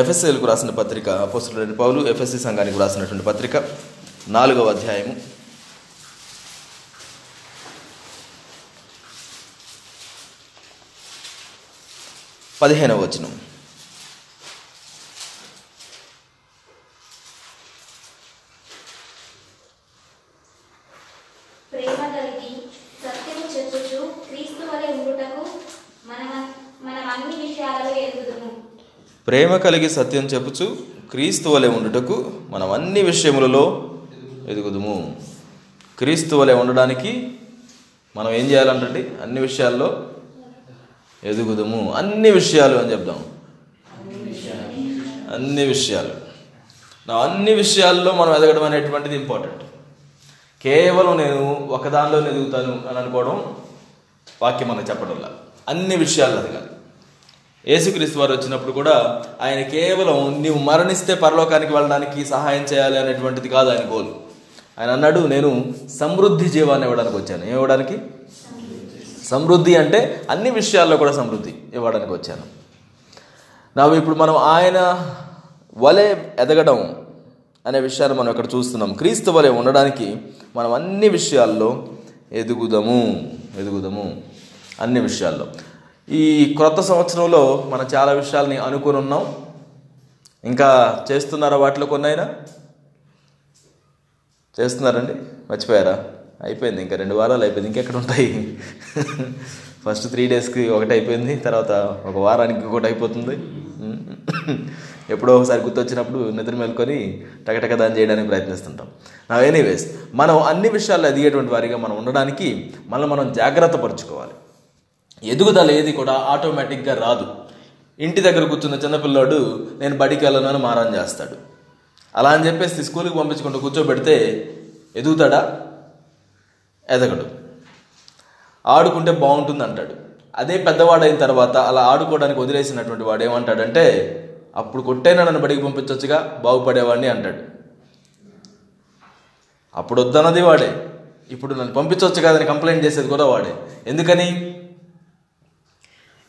ఎఫ్ఎస్ఏలకు రాసిన పత్రిక అపోస్తులైన పౌలు ఎఫ్ఎస్సి సంఘానికి రాసినటువంటి పత్రిక నాలుగవ అధ్యాయము. పదిహేనవ వచనం ప్రేమ కలిగి సత్యము చెప్పుచు క్రీస్తు వలె ఉండుటకు మన మనం అన్ని విషయాలలో ఎదుగుదుము ప్రేమ కలిగి సత్యం చెప్పుచు క్రీస్తు వలె ఉండుటకు మనం అన్ని విషయములలో ఎదుగుదుము. క్రీస్తు వలె ఉండడానికి మనం ఏం చేయాలంటే అన్ని విషయాల్లో ఎదుగుదుము. అన్ని విషయాలు అని చెప్దాం. అన్ని విషయాలు. నా అన్ని విషయాల్లో మనం ఎదగడం అనేటువంటిది ఇంపార్టెంట్. కేవలం నేను ఒకదానిలో ఎదుగుతాను అని అనుకోవడం వాక్యం మనకు చెప్పడంలా. అన్ని విషయాల్లో ఎదగాలి. యేసుక్రీస్తు వారు వచ్చినప్పుడు కూడా ఆయన కేవలం నీవు మరణిస్తే పరలోకానికి వెళ్ళడానికి సహాయం చేయాలి అనేటువంటిది కాదు ఆయన గోలు. ఆయన అన్నాడు నేను సమృద్ధి జీవాన్ని ఇవ్వడానికి వచ్చాను. ఏం ఇవ్వడానికి? సమృద్ధి అంటే అన్ని విషయాల్లో కూడా సమృద్ధి ఇవ్వడానికి వచ్చాను. నా ఇప్పుడు మనం ఆయన వలె ఎదగడం అనే విషయాన్ని మనం ఇక్కడ చూస్తున్నాం. క్రీస్తు వలె ఉండడానికి మనం అన్ని విషయాల్లో ఎదుగుదము ఎదుగుదము అన్ని విషయాల్లో. ఈ క్రొత్త సంవత్సరంలో మనం చాలా విషయాల్ని అనుకుని ఉన్నాం. ఇంకా చేస్తున్నారా వాటిలో కొన్నైనా? చేస్తున్నారండి? మర్చిపోయారా? అయిపోయింది ఇంకా రెండు వారాలు అయిపోయింది ఇంకెక్కడ ఉంటాయి? ఫస్ట్ త్రీ డేస్కి ఒకటి అయిపోయింది తర్వాత ఒక వారానికి ఒకటి అయిపోతుంది. ఎప్పుడో ఒకసారి గుర్తొచ్చినప్పుడు నిద్ర మేల్కొని టకటక దాన్ని చేయడానికి ప్రయత్నిస్తుంటాం. నా ఎనీవేస్ మనం అన్ని విషయాల్లో ఎదిగేటువంటి వారిగా మనం ఉండడానికి మనల్ని మనం జాగ్రత్త పరుచుకోవాలి. ఎదుగుదల ఏది కూడా ఆటోమేటిక్గా రాదు. ఇంటి దగ్గర కూర్చున్న చిన్నపిల్లాడు నేను బడికి వెళ్ళను అని మారం చేస్తాడు. అలా అని చెప్పేసి స్కూల్కి పంపించుకుంటూ కూర్చోబెడితే ఎదుగుతాడా? ఎదగడు. ఆడుకుంటే బాగుంటుంది అంటాడు. అదే పెద్దవాడైన తర్వాత అలా ఆడుకోవడానికి వదిలేసినటువంటి వాడు ఏమంటాడంటే అప్పుడు కొట్టైనా నన్ను బడికి పంపించవచ్చుగా బాగుపడేవాడిని అంటాడు. అప్పుడు వద్దన్నది వాడే. ఇప్పుడు నన్ను పంపించవచ్చు కాదని కంప్లైంట్ చేసేది కూడా వాడే. ఎందుకని?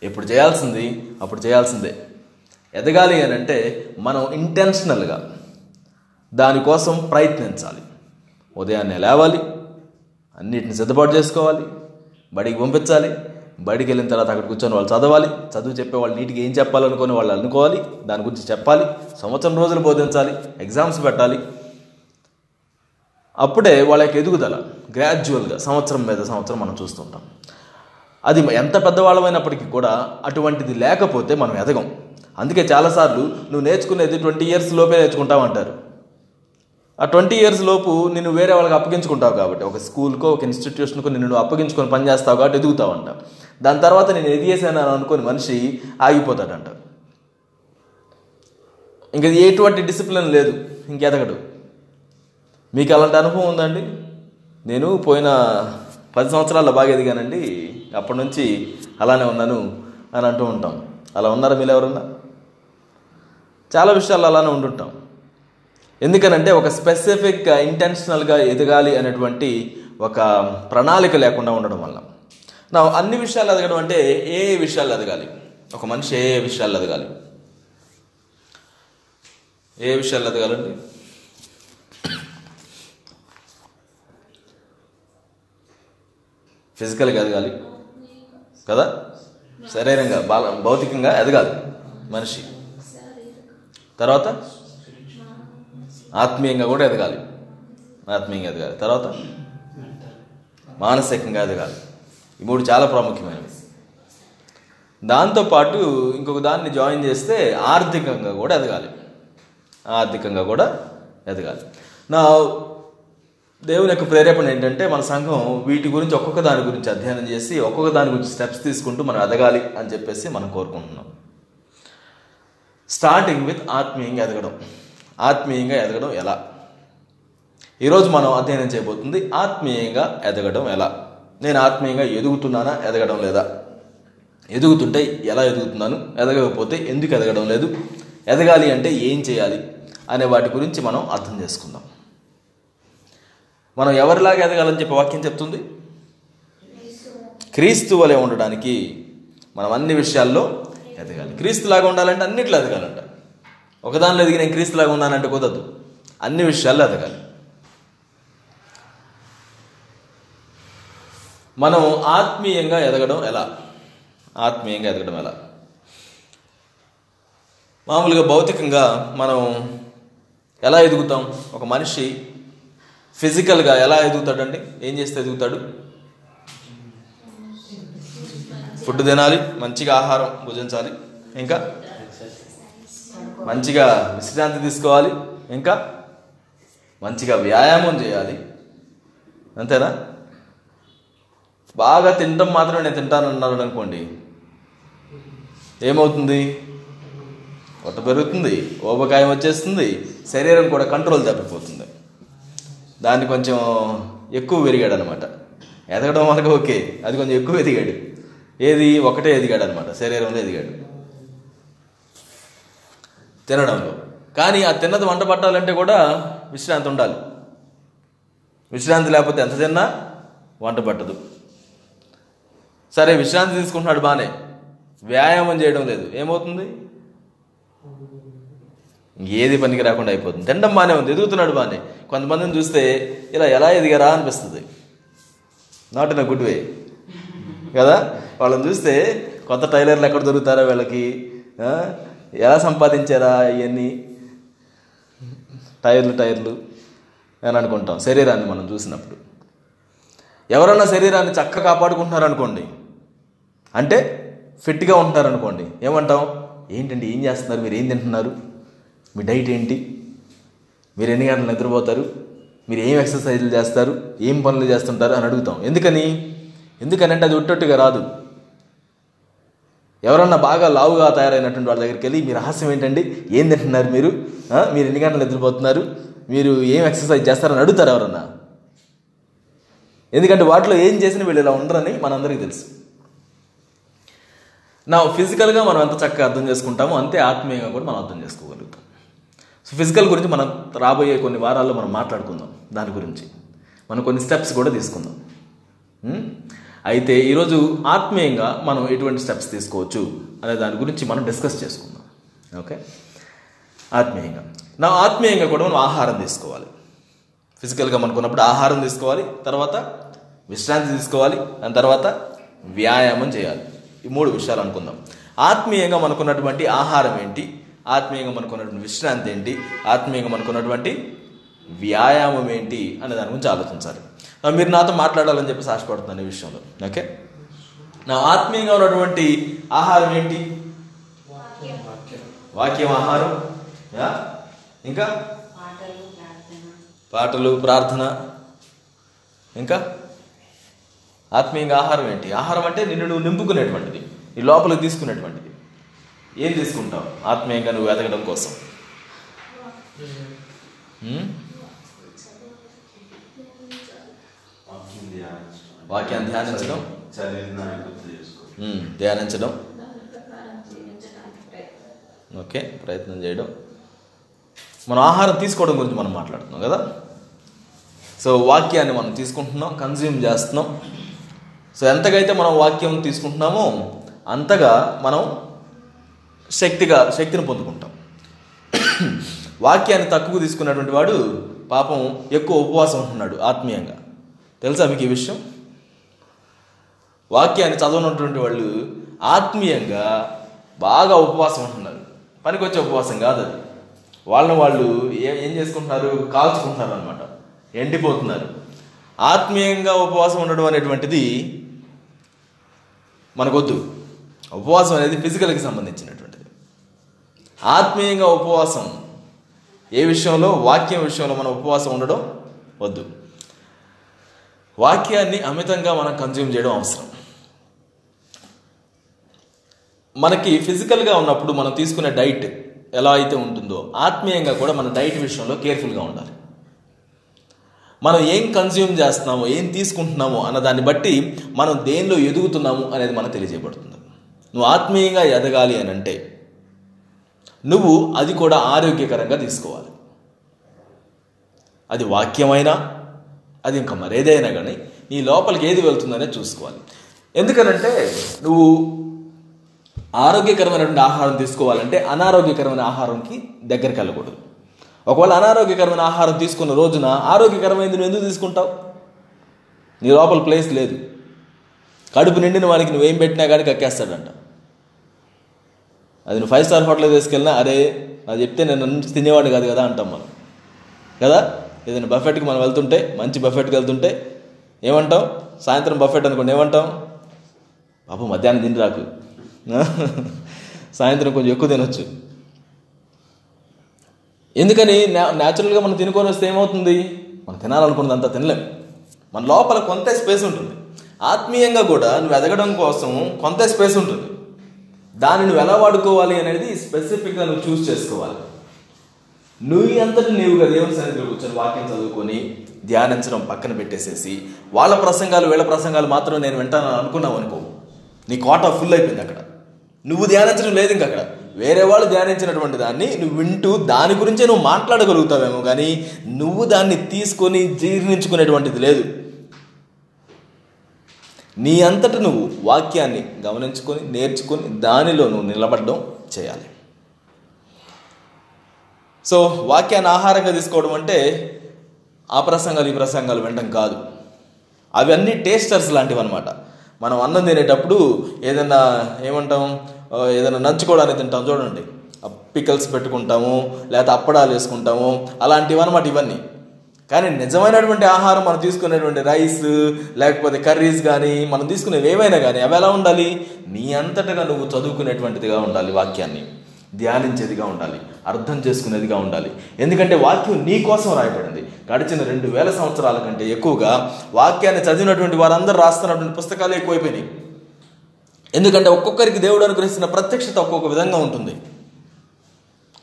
ఎప్పుడు చేయాల్సింది అప్పుడు చేయాల్సిందే. ఎదగాలి అని అంటే మనం ఇంటెన్షనల్గా దానికోసం ప్రయత్నించాలి. ఉదయాన్నే లేవాలి అన్నిటిని సిద్ధపాటు చేసుకోవాలి బడికి పంపించాలి బడికి వెళ్ళిన తర్వాత అక్కడ కూర్చొని వాళ్ళు చదవాలి చదువు చెప్పే వాళ్ళు నీటికి ఏం చెప్పాలనుకొని వాళ్ళు అనుకోవాలి దాని గురించి చెప్పాలి సంవత్సరం రోజులు బోధించాలి ఎగ్జామ్స్ పెట్టాలి. అప్పుడే వాళ్ళకి ఎదుగుదల గ్రాడ్యువల్గా సంవత్సరం మీద సంవత్సరం మనం చూస్తుంటాం. అది ఎంత పెద్దవాళ్ళమైనప్పటికీ కూడా అటువంటిది లేకపోతే మనం ఎదగం. అందుకే చాలాసార్లు నువ్వు నేర్చుకునేది ట్వంటీ ఇయర్స్ లోపే నేర్చుకుంటావు అంటారు ఆ ట్వంటీ ఇయర్స్ లోపు నిన్ను వేరే వాళ్ళకి అప్పగించుకుంటావు కాబట్టి ఒక స్కూల్కో ఒక ఇన్స్టిట్యూషన్కో నిన్ను నువ్వు అప్పగించుకొని పని కాబట్టి ఎదుగుతావు అంట దాని తర్వాత నేను ఎదిగేసాను చేశాను అనుకుని మనిషి ఆగిపోతాడంట. ఇంకా ఎటువంటి డిసిప్లిన్ లేదు ఇంకెదగడు మీకు అలాంటి అనుభవం ఉందండి? నేను పోయిన పది సంవత్సరాల్లో బాగా ఎదిగానండి. అప్పటి నుంచి అలానే ఉన్నాను అని అంటూ ఉంటాం. అలా ఉన్నారా మీరు ఎవరన్నా? చాలా విషయాల్లో అలానే ఉంటుంటాం ఎందుకనంటే ఒక స్పెసిఫిక్ ఇంటెన్షనల్గా ఎదగాలి అనేటువంటి ఒక ప్రణాళిక లేకుండా ఉండడం వల్ల. నా అన్ని విషయాలు ఎదగడం అంటే ఏ విషయాలు ఎదగాలి? ఒక మనిషి ఏ ఏ విషయాలు ఎదగాలి? ఏ విషయాలు ఎదగాలండి? ఫిజికల్గా ఎదగాలి. కదా? శరీరంగా బాల భౌతికంగా ఎదగాలి మనిషి. తర్వాత? ఆత్మీయంగా కూడా ఎదగాలి ఆత్మీయంగా ఎదగాలి తర్వాత? మానసికంగా ఎదగాలి ఈ మూడు చాలా ప్రాముఖ్యమైనవి. దాంతోపాటు ఇంకొక దాన్ని జాయిన్ చేస్తే ఆర్థికంగా కూడా ఎదగాలి ఆర్థికంగా కూడా ఎదగాలి నా దేవుని యొక్క ప్రేరేపణ ఏంటంటే మన సంఘం వీటి గురించి ఒక్కొక్క దాని గురించి అధ్యయనం చేసి ఒక్కొక్క దాని గురించి స్టెప్స్ తీసుకుంటూ మనం ఎదగాలి అని చెప్పేసి మనం కోరుకుంటున్నాం. స్టార్టింగ్ విత్ ఆత్మీయంగా ఎదగడం. ఆత్మీయంగా ఎదగడం ఎలా? ఈరోజు మనం అధ్యయనం చేయబోతుంది ఆత్మీయంగా ఎదగడం ఎలా? నేను ఆత్మీయంగా ఎదుగుతున్నానా ఎదగడం లేదా? ఎదుగుతుంటే ఎలా ఎదుగుతున్నాను ఎదగకపోతే ఎందుకు ఎదగడం లేదు ఎదగాలి అంటే ఏం చేయాలి అనే వాటి గురించి మనం అర్థం చేసుకుందాం. మనం ఎవరిలాగా ఎదగాలని చెప్పి వాక్యం చెప్తుంది? క్రీస్తు వలె ఉండడానికి మనం అన్ని విషయాల్లో ఎదగాలి. క్రీస్తులాగా ఉండాలంటే అన్నిట్లో ఎదగాలంట. ఒకదానిలో ఎదిగి నేను క్రీస్తులాగా ఉన్నానంటే కుదరదు. అన్ని విషయాల్లో ఎదగాలి. మనం ఆత్మీయంగా ఎదగడం ఎలా? ఆత్మీయంగా ఎదగడం ఎలా? మామూలుగా భౌతికంగా మనం ఎలా ఎదుగుతాం? ఒక మనిషి ఫిజికల్గా ఎలా ఎదుగుతాడండి? ఏం చేస్తే ఎదుగుతాడు? ఫుడ్ తినాలి మంచిగా ఆహారం భుజించాలి ఇంకా? మంచిగా విశ్రాంతి తీసుకోవాలి ఇంకా? మంచిగా వ్యాయామం చేయాలి. అంతేనా? బాగా తినడం మాత్రమే నేను తింటానన్నారు అనుకోండి. ఏమవుతుంది? పొట్ట పెరుగుతుంది ఊబకాయం వచ్చేస్తుంది శరీరం కూడా కంట్రోల్ తప్పిపోతుంది. దాన్ని కొంచెం ఎక్కువ పెరిగాడు అనమాట ఎదగడం వరకు ఓకే అది కొంచెం ఎక్కువ ఎదిగాడు. ఏది ఒకటే ఎదిగాడు అనమాట శరీరంలో ఎదిగాడు. తినడంలో. కానీ ఆ తిన్నది వంట పట్టాలంటే కూడా విశ్రాంతి ఉండాలి. విశ్రాంతి లేకపోతే ఎంత తిన్నా వంట పట్టదు. సరే విశ్రాంతి తీసుకుంటున్నాడు బాగానే వ్యాయామం చేయడం లేదు. ఏమవుతుంది? ఏది పనికి రాకుండా అయిపోతుంది. తినడం బాగానే ఉంది ఎదుగుతున్నాడు బాగానే కొంతమందిని చూస్తే ఇలా ఎలా ఎదిగారా అనిపిస్తుంది. Not in a good way కదా? వాళ్ళని చూస్తే కొత్త టైలర్లు ఎక్కడ దొరుకుతారా వీళ్ళకి? ఎలా సంపాదించారా ఇవన్నీ టైర్లు టైర్లు అని అనుకుంటాం. శరీరాన్ని మనం చూసినప్పుడు. ఎవరన్నా శరీరాన్ని చక్కగా కాపాడుకుంటున్నారు అనుకోండి అంటే ఫిట్గా ఉంటున్నారు అనుకోండి ఏమంటాం? ఏంటండి ఏం చేస్తున్నారు? మీరు ఏం తింటున్నారు? మీ డైట్ ఏంటి? మీరు ఎన్ని గంటలు నిద్రపోతారు? మీరు ఏం ఎక్సర్సైజ్లు చేస్తారు? ఏం పనులు చేస్తుంటారు అని అడుగుతాం. ఎందుకని? ఎందుకని అంటే అది ఒట్టొట్టుగా రాదు. ఎవరన్నా బాగా లావుగా తయారైనటువంటి వాళ్ళ దగ్గరికి వెళ్ళి మీ రహస్యం ఏంటండి? ఏం తింటున్నారు మీరు? మీరు ఎన్ని గంటలు నిద్రపోతున్నారు? మీరు ఏం ఎక్సర్సైజ్ చేస్తారని అడుగుతారు ఎవరన్నా? ఎందుకంటే వాటిలో ఏం చేసినా వీళ్ళు ఇలా ఉండరని మనందరికీ తెలుసు. నా ఫిజికల్గా మనం ఎంత చక్కగా అర్థం చేసుకుంటామో అంతే ఆత్మీయంగా కూడా మనం అర్థం చేసుకోగలుగుతాం. సో ఫిజికల్ గురించి మనం రాబోయే కొన్ని వారాల్లో మనం మాట్లాడుకుందాం దాని గురించి. మనం కొన్ని స్టెప్స్ కూడా తీసుకుందాం. అయితే ఈరోజు ఆత్మీయంగా మనం ఎటువంటి స్టెప్స్ తీసుకోవచ్చు అనే దాని గురించి మనం డిస్కస్ చేసుకుందాం. ఓకే? ఆత్మీయంగా. నా ఆత్మీయంగా కూడా మనం ఆహారం తీసుకోవాలి. ఫిజికల్గా మనకున్నప్పుడు ఆహారం తీసుకోవాలి తర్వాత విశ్రాంతి తీసుకోవాలి దాని తర్వాత వ్యాయామం చేయాలి. ఈ మూడు విషయాలు అనుకుందాం. ఆత్మీయంగా మనకున్నటువంటి ఆహారం ఏంటి? ఆత్మీయంగా మనకున్నటువంటి విశ్రాంతి ఏంటి? ఆత్మీయంగా మనకున్నటువంటి వ్యాయామం ఏంటి? అనే దాని గురించి ఆలోచించాలి. మీరు నాతో మాట్లాడాలని చెప్పేసి ఆశపడుతున్నాను ఈ విషయంలో. ఓకే? నా ఆత్మీయంగా ఉన్నటువంటి ఆహారం ఏంటి? వాక్యం. ఆహారం. ఇంకా? పాటలు ప్రార్థన పాటలు ప్రార్థన. ఇంకా? ఆత్మీయంగా ఆహారం ఏంటి? ఆహారం అంటే నిన్ను నువ్వు నింపుకునేటువంటిది. నీ లోపలికి తీసుకునేటువంటిది. ఏం తీసుకుంటావు? ఆత్మీయంగా నువ్వు వెతకడం కోసం. వాక్యాన్ని ధ్యానించడం? ధ్యానించడం. ఓకే ప్రయత్నం చేయడం. మనం ఆహారం తీసుకోవడం గురించి మనం మాట్లాడుతున్నాం కదా? సో వాక్యాన్ని మనం తీసుకుంటున్నాం కన్జ్యూమ్ చేస్తున్నాం. సో ఎంతకైతే మనం వాక్యం తీసుకుంటున్నామో అంతగా మనం శక్తిగా శక్తిని పొందుకుంటాం. వాక్యాన్ని తక్కువ తీసుకున్నటువంటి వాడు పాపం ఎక్కువ ఉపవాసం ఉంటున్నాడు ఆత్మీయంగా. తెలుసా మీకు ఈ విషయం? వాక్యాన్ని చదవనటువంటి వాళ్ళు ఆత్మీయంగా బాగా ఉపవాసం ఉంటున్నారు. పనికొచ్చే ఉపవాసం కాదు అది. వాళ్ళని వాళ్ళు ఏ ఏం చేసుకుంటున్నారు? కాల్చుకుంటున్నారు అనమాట ఎండిపోతున్నారు. ఆత్మీయంగా ఉపవాసం ఉండడం అనేటువంటిది మనకొద్దు. ఉపవాసం అనేది ఫిజికల్కి సంబంధించినటువంటి ఆత్మీయంగా ఉపవాసం. ఏ విషయంలో? వాక్యం విషయంలో మనం ఉపవాసం ఉండడం వద్దు. వాక్యాన్ని అమితంగా మనం కన్జ్యూమ్ చేయడం అవసరం. మనకి ఫిజికల్గా ఉన్నప్పుడు మనం తీసుకునే డైట్ ఎలా అయితే ఉంటుందో ఆత్మీయంగా కూడా మన డైట్ విషయంలో కేర్ఫుల్గా ఉండాలి. మనం ఏం కన్జ్యూమ్ చేస్తున్నామో ఏం తీసుకుంటున్నామో అన్న దాన్ని బట్టి మనం దేనిలో ఎదుగుతున్నాము అనేది మనకు తెలియజేయబడుతుంది. నువ్వు ఆత్మీయంగా ఎదగాలి అని అంటే నువ్వు అది కూడా ఆరోగ్యకరంగా తీసుకోవాలి. అది వాక్యమైనా అది ఇంకా మరేదైనా కానీ నీ లోపలికి ఏది వెళ్తుందనే చూసుకోవాలి. ఎందుకనంటే నువ్వు ఆరోగ్యకరమైనటువంటి ఆహారం తీసుకోవాలంటే అనారోగ్యకరమైన ఆహారంకి దగ్గరికి వెళ్ళకూడదు. ఒకవేళ అనారోగ్యకరమైన ఆహారం తీసుకున్న రోజున ఆరోగ్యకరమైనది నువ్వు ఎందుకు తీసుకుంటావు? నీ లోపల ప్లేస్ లేదు. కడుపు నిండిన వానికి నువ్వేం పెట్టినా కానీ కక్కేస్తాడంట. అది నువ్వు ఫైవ్ స్టార్ హోటల్ తీసుకెళ్ళినా అరే అది చెప్తే నేను నుంచి తినేవాడు కాదు కదా అంటాం మనం. కదా? ఏదైనా బఫెట్కి మనం వెళ్తుంటే మంచి బఫెట్కి వెళ్తుంటే ఏమంటాం? సాయంత్రం బఫెట్ అనుకోండి ఏమంటాం? బాబు మధ్యాహ్నం తిని రాకు. సాయంత్రం కొంచెం ఎక్కువ తినొచ్చు. ఎందుకని? న్యాచురల్గా మనం తినుకొని వస్తే ఏమవుతుంది? మనం తినాలనుకున్నది అంతా తినలేం. మన లోపల కొంత స్పేస్ ఉంటుంది. ఆత్మీయంగా కూడా నువ్వు ఎదగడం కోసం కొంత స్పేస్ ఉంటుంది. దాన్ని నువ్వు ఎలా వాడుకోవాలి అనేది స్పెసిఫిక్గా నువ్వు చూస్ చేసుకోవాలి. నువ్వు అంతటి నీవుగా దేవుని సన్నిధిలో కూర్చొని వాక్యం చదువుకొని ధ్యానించడం పక్కన పెట్టేసేసి వాళ్ళ ప్రసంగాలు వీళ్ళ ప్రసంగాలు మాత్రం నేను వింటాను అనుకున్నావు అనుకో నీ కోట ఫుల్ అయిపోయింది అక్కడ. నువ్వు ధ్యానించడం లేదు ఇంక అక్కడ. వేరే వాళ్ళు ధ్యానించినటువంటి దాన్ని నువ్వు వింటూ దాని గురించే నువ్వు మాట్లాడగలుగుతావేమో కానీ నువ్వు దాన్ని తీసుకొని జీర్ణించుకునేటువంటిది లేదు. నీ అంతట నువ్వు వాక్యాన్ని గమనించుకొని నేర్చుకొని దానిలో నువ్వు నిలబడడం చేయాలి. సో వాక్యాన్ని ఆహారంగా తీసుకోవడం అంటే ఆ ప్రసంగాలు ఈ ప్రసంగాలు వినడం కాదు. అవన్నీ టేస్టర్స్ లాంటివి అనమాట మనం అన్నం తినేటప్పుడు ఏదైనా ఏమంటాం ఏదైనా నంచుకోవడానికి తింటాం చూడండి. పికల్స్ పెట్టుకుంటాము లేకపోతే అప్పడాలు వేసుకుంటాము అలాంటివి అనమాట ఇవన్నీ. కానీ నిజమైనటువంటి ఆహారం మనం తీసుకునేటువంటి రైస్ లేకపోతే కర్రీస్ కానీ మనం తీసుకునేవి ఏవైనా కానీ అవి ఎలా ఉండాలి? నీ అంతటగా నువ్వు చదువుకునేటువంటిదిగా ఉండాలి వాక్యాన్ని. ధ్యానించేదిగా ఉండాలి. అర్థం చేసుకునేదిగా ఉండాలి. ఎందుకంటే వాక్యం నీ కోసం రాయబడింది. గడిచిన రెండు వేల సంవత్సరాల కంటే ఎక్కువగా వాక్యాన్ని చదివినటువంటి వారందరూ రాస్తున్నటువంటి పుస్తకాలు ఎక్కువైపోయినాయి. ఎందుకంటే ఒక్కొక్కరికి దేవుడు అనుగ్రహిస్తున్న ప్రత్యక్షత ఒక్కొక్క విధంగా ఉంటుంది.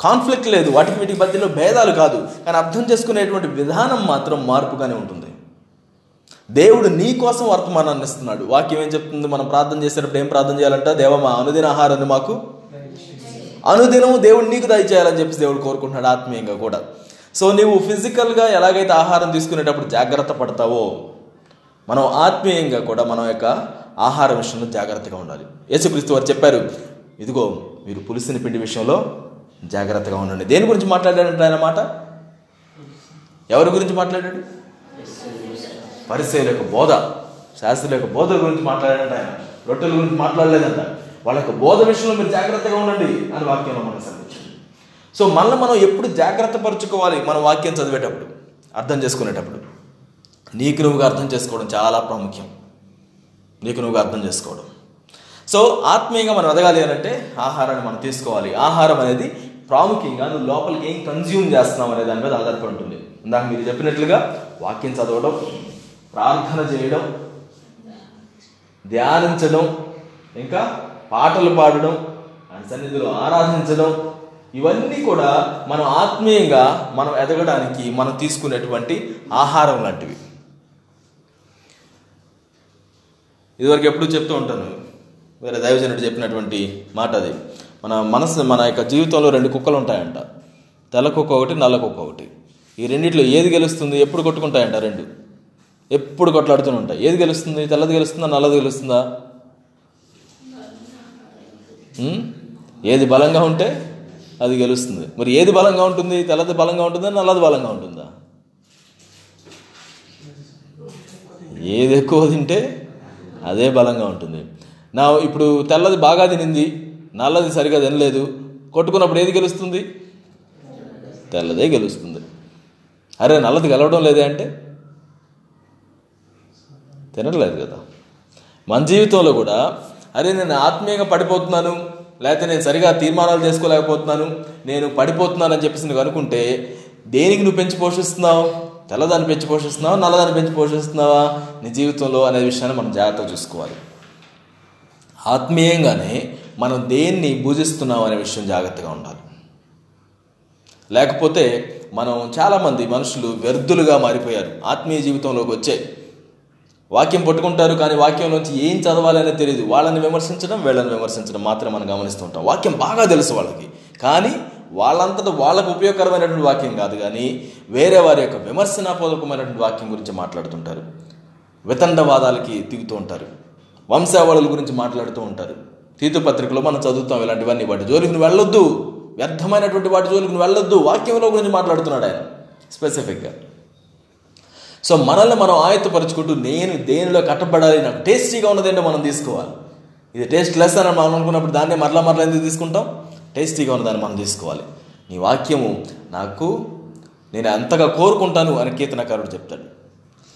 కాన్ఫ్లిక్ట్ లేదు. వాటికి వీటికి మధ్యలో భేదాలు కాదు. కానీ అర్థం చేసుకునేటువంటి విధానం మాత్రం మార్పుగానే ఉంటుంది. దేవుడు నీ కోసం వర్తమానాన్ని ఇస్తున్నాడు. వాక్యం ఏం చెప్తుంది? మనం ప్రార్థన చేసేటప్పుడు ఏం ప్రార్థన చేయాలంట? దేవ మా అనుదిన ఆహారాన్ని మాకు అనుదినము దేవుడు నీకు దయచేయాలని చెప్పి దేవుడు కోరుకుంటున్నాడు ఆత్మీయంగా కూడా. సో నీవు ఫిజికల్గా ఎలాగైతే ఆహారం తీసుకునేటప్పుడు జాగ్రత్త పడతావో మనం ఆత్మీయంగా కూడా మనం యొక్క ఆహార విషయంలో జాగ్రత్తగా ఉండాలి. యేసుక్రీస్తు వారు చెప్పారు ఇదిగో మీరు పులిసిన పిండి విషయంలో జాగ్రత్తగా ఉండండి. దేని గురించి మాట్లాడాడంటే ఆయన మాట? ఎవరి గురించి మాట్లాడాడు? పరిచయం యొక్క బోధ శాస్త్రుల యొక్క బోధ గురించి మాట్లాడాడంట ఆయన. రొట్టెల గురించి మాట్లాడలేదంట. వాళ్ళ యొక్క బోధ విషయంలో మీరు జాగ్రత్తగా ఉండండి అని వాక్యంలో మనకు సంబంధించింది సో మళ్ళీ మనం ఎప్పుడు జాగ్రత్త పరుచుకోవాలి మన వాక్యం చదివేటప్పుడు అర్థం చేసుకునేటప్పుడు. నీకు నువ్వుగా అర్థం చేసుకోవడం చాలా ప్రాముఖ్యం. నీకు నువ్వుగా అర్థం చేసుకోవడం. సో ఆత్మీయంగా మనం ఎదగాలి అని అంటే ఆహారాన్ని మనం తీసుకోవాలి. ఆహారం అనేది ప్రాముఖ్యంగా నువ్వు లోపలికి ఏం కన్జ్యూమ్ చేస్తున్నావు అనే దాని మీద ఆధారపడి ఉంటుంది. ఇందాక మీరు చెప్పినట్లుగా వాక్యం చదవడం ప్రార్థన చేయడం ధ్యానించడం ఇంకా పాటలు పాడడం ఆయన సన్నిధిలో ఆరాధించడం ఇవన్నీ కూడా మనం ఆత్మీయంగా మనం ఎదగడానికి మనం తీసుకునేటువంటి ఆహారం లాంటివి. ఇదివరకు ఎప్పుడు చెప్తూ ఉంటాను వేరే దైవజనుడు చెప్పినటువంటి మాట అది. మన మనసు మన యొక్క జీవితంలో రెండు కుక్కలు ఉంటాయంట తెల్ల కుక్క ఒకటి నల్ల కుక్క ఒకటి. ఈ రెండిట్లో ఏది గెలుస్తుంది ఎప్పుడు కొట్టుకుంటాయంట రెండు. ఎప్పుడు కొట్లాడుతూనే ఉంటాయి. ఏది గెలుస్తుంది తెల్లది గెలుస్తుందా నల్లది గెలుస్తుందా? ఏది బలంగా ఉంటే అది గెలుస్తుంది. మరి ఏది బలంగా ఉంటుంది తెల్లది బలంగా ఉంటుందా నల్లది బలంగా ఉంటుందా? ఏది ఎక్కువ తింటే అదే బలంగా ఉంటుంది. నా ఇప్పుడు తెల్లది బాగా తినింది నల్లది సరిగా తినలేదు. కొట్టుకున్నప్పుడు ఏది గెలుస్తుంది? తెల్లదే గెలుస్తుంది. అరే నల్లది గెలవడం లేదే అంటే? తినట్లేదు కదా. మన జీవితంలో కూడా అరే నేను ఆత్మీయంగా పడిపోతున్నాను లేకపోతే నేను సరిగా తీర్మానాలు చేసుకోలేకపోతున్నాను నేను పడిపోతున్నాను అని చెప్పేసి నువ్వు అనుకుంటే దేనికి నువ్వు పెంచి పోషిస్తున్నావు? తెల్లదాన్ని పెంచి పోషిస్తున్నావా నల్లదాన్ని పెంచి పోషిస్తున్నావా? నీ జీవితంలో అనే విషయాన్ని మనం జాగ్రత్తగా చూసుకోవాలి. ఆత్మీయంగానే మనం దేన్ని పూజిస్తున్నాం అనే విషయం జాగ్రత్తగా ఉండాలి. లేకపోతే మనం చాలామంది మనుషులు వ్యర్థులుగా మారిపోయారు. ఆత్మీయ జీవితంలోకి వచ్చే వాక్యం పట్టుకుంటారు కానీ వాక్యంలోంచి ఏం చదవాలనే తెలియదు వాళ్ళని విమర్శించడం వీళ్ళని విమర్శించడం మాత్రం మనం గమనిస్తుంటాం వాక్యం బాగా తెలుసు వాళ్ళకి. కానీ వాళ్ళంతటా వాళ్ళకు ఉపయోగకరమైనటువంటి వాక్యం కాదు కానీ వేరే వారి యొక్క విమర్శనాపూర్వకమైనటువంటి వాక్యం గురించి మాట్లాడుతుంటారు. వితండవాదాలకి దిగుతూ ఉంటారు. వంశావళుల గురించి మాట్లాడుతూ ఉంటారు. తీతు పత్రికలో మనం చదువుతాం ఇలాంటివన్నీ. వాటి జోలికి నువ్వు వెళ్ళొద్దు. వ్యర్థమైనటువంటి వాటి జోలికి నువ్వు వెళ్ళొద్దు. వాక్యంలో గురించి మాట్లాడుతున్నాడు ఆయన స్పెసిఫిక్గా సో మనల్ని మనం ఆయత్తపరుచుకుంటూ నేను దేనిలో కట్టబడాలి నాకు టేస్టీగా ఉన్నదేంటో మనం తీసుకోవాలి. ఇది టేస్ట్ లెస్ అని మనం అనుకున్నప్పుడు దాన్ని మరలా మరలా ఎందుకు తీసుకుంటాం? టేస్టీగా ఉన్నదాన్ని మనం తీసుకోవాలి. నీ వాక్యము నాకు నేను ఎంతగా కోరుకుంటాను అని కీర్తనకారుడు చెప్తాడు.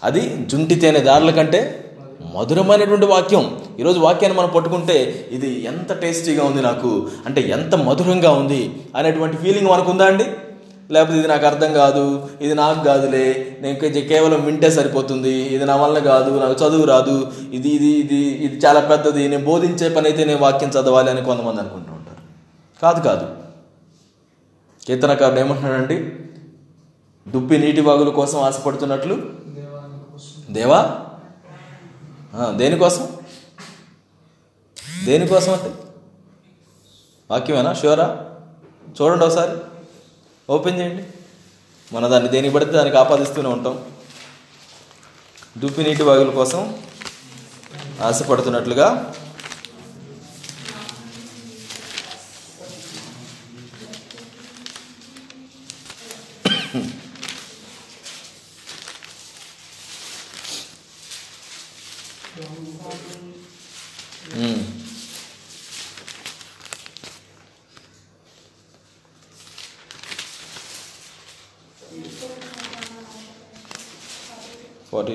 అది జుంటి తేనె దారుల కంటే మధురమైనటువంటి వాక్యం. ఈరోజు వాక్యాన్ని మనం పట్టుకుంటే ఇది ఎంత టేస్టీగా ఉంది నాకు అంటే ఎంత మధురంగా ఉంది అనేటువంటి ఫీలింగ్ మనకు ఉందా అండి? లేకపోతే ఇది నాకు అర్థం కాదు ఇది నాకు కాదులే నేను కేవలం వింటే సరిపోతుంది ఇది నా వల్ల కాదు నాకు చదువు రాదు ఇది ఇది ఇది ఇది చాలా పెద్దది నేను బోధించే పని అయితే నేను వాక్యం చదవాలి అని కొంతమంది అనుకుంటూ ఉంటారు. కాదు కాదు. కీర్తనకారుడు ఏమంటున్నాడండి? దుప్పి నీటి వాగుల కోసం ఆశపడుతున్నట్లు? దేవా? దేనికోసం? దేనికోసం అంటే? వాక్యమేనా? షూరా? చూడండి ఒకసారి. ఓపెన్ చేయండి. మన దాన్ని దేనికి పడితే దానికి ఆపాదిస్తూనే ఉంటాం. దుప్పి నీటి వాగుల కోసం ఆశపడుతున్నట్లుగా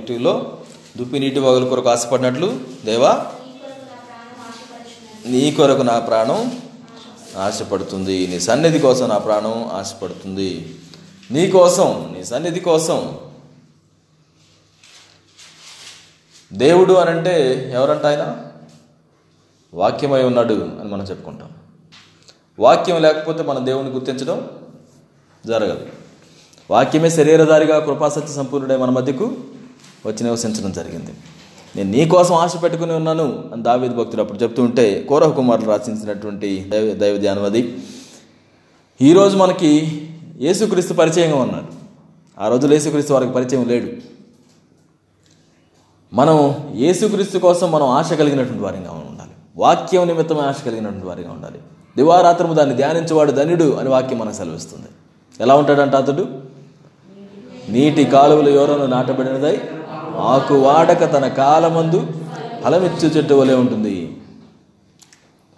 నెగిటివ్లో దుప్పి నీటి వాగుల కొరకు ఆశపడినట్లు దేవా నీ కొరకు నా ప్రాణం ఆశపడుతుంది. నీ సన్నిధి కోసం నా ప్రాణం ఆశపడుతుంది. నీ కోసం నీ సన్నిధి కోసం. దేవుడు అని అంటే ఎవరంట ఆయన? వాక్యమై ఉన్నాడు అని మనం చెప్పుకుంటాం. వాక్యం లేకపోతే మనం దేవుని గుర్తించడం జరగదు. వాక్యమే శరీరధారిగా కృపాసత్య సంపూర్ణుడే మన మధ్యకు వచ్చి నివసించడం జరిగింది. నేను నీ కోసం ఆశ పెట్టుకుని ఉన్నాను అని దావేది భక్తుడు అప్పుడు చెప్తూ ఉంటే కోరహ కుమారులు రాసించినటువంటి దైవ దైవ ధ్యానం అది. ఈరోజు మనకి యేసుక్రీస్తు పరిచయంగా ఉన్నాడు. ఆ రోజులు యేసుక్రీస్తు వారికి పరిచయం లేడు. మనం యేసుక్రీస్తు కోసం మనం ఆశ కలిగినటువంటి వారిగా ఉండాలి. వాక్యం నిమిత్తమే ఆశ కలిగినటువంటి వారిగా ఉండాలి. దివారాత్రము దాన్ని ధ్యానించేవాడు ధనుడు అని వాక్యం మనకు సెలవిస్తుంది. ఎలా ఉంటాడంట అతడు? నీటి కాలువలు ఎవరను నాటబడినదై ఆకు వాడక తన కాలమందు ఫలమిచ్చు చెట్టు వలె ఉంటుంది.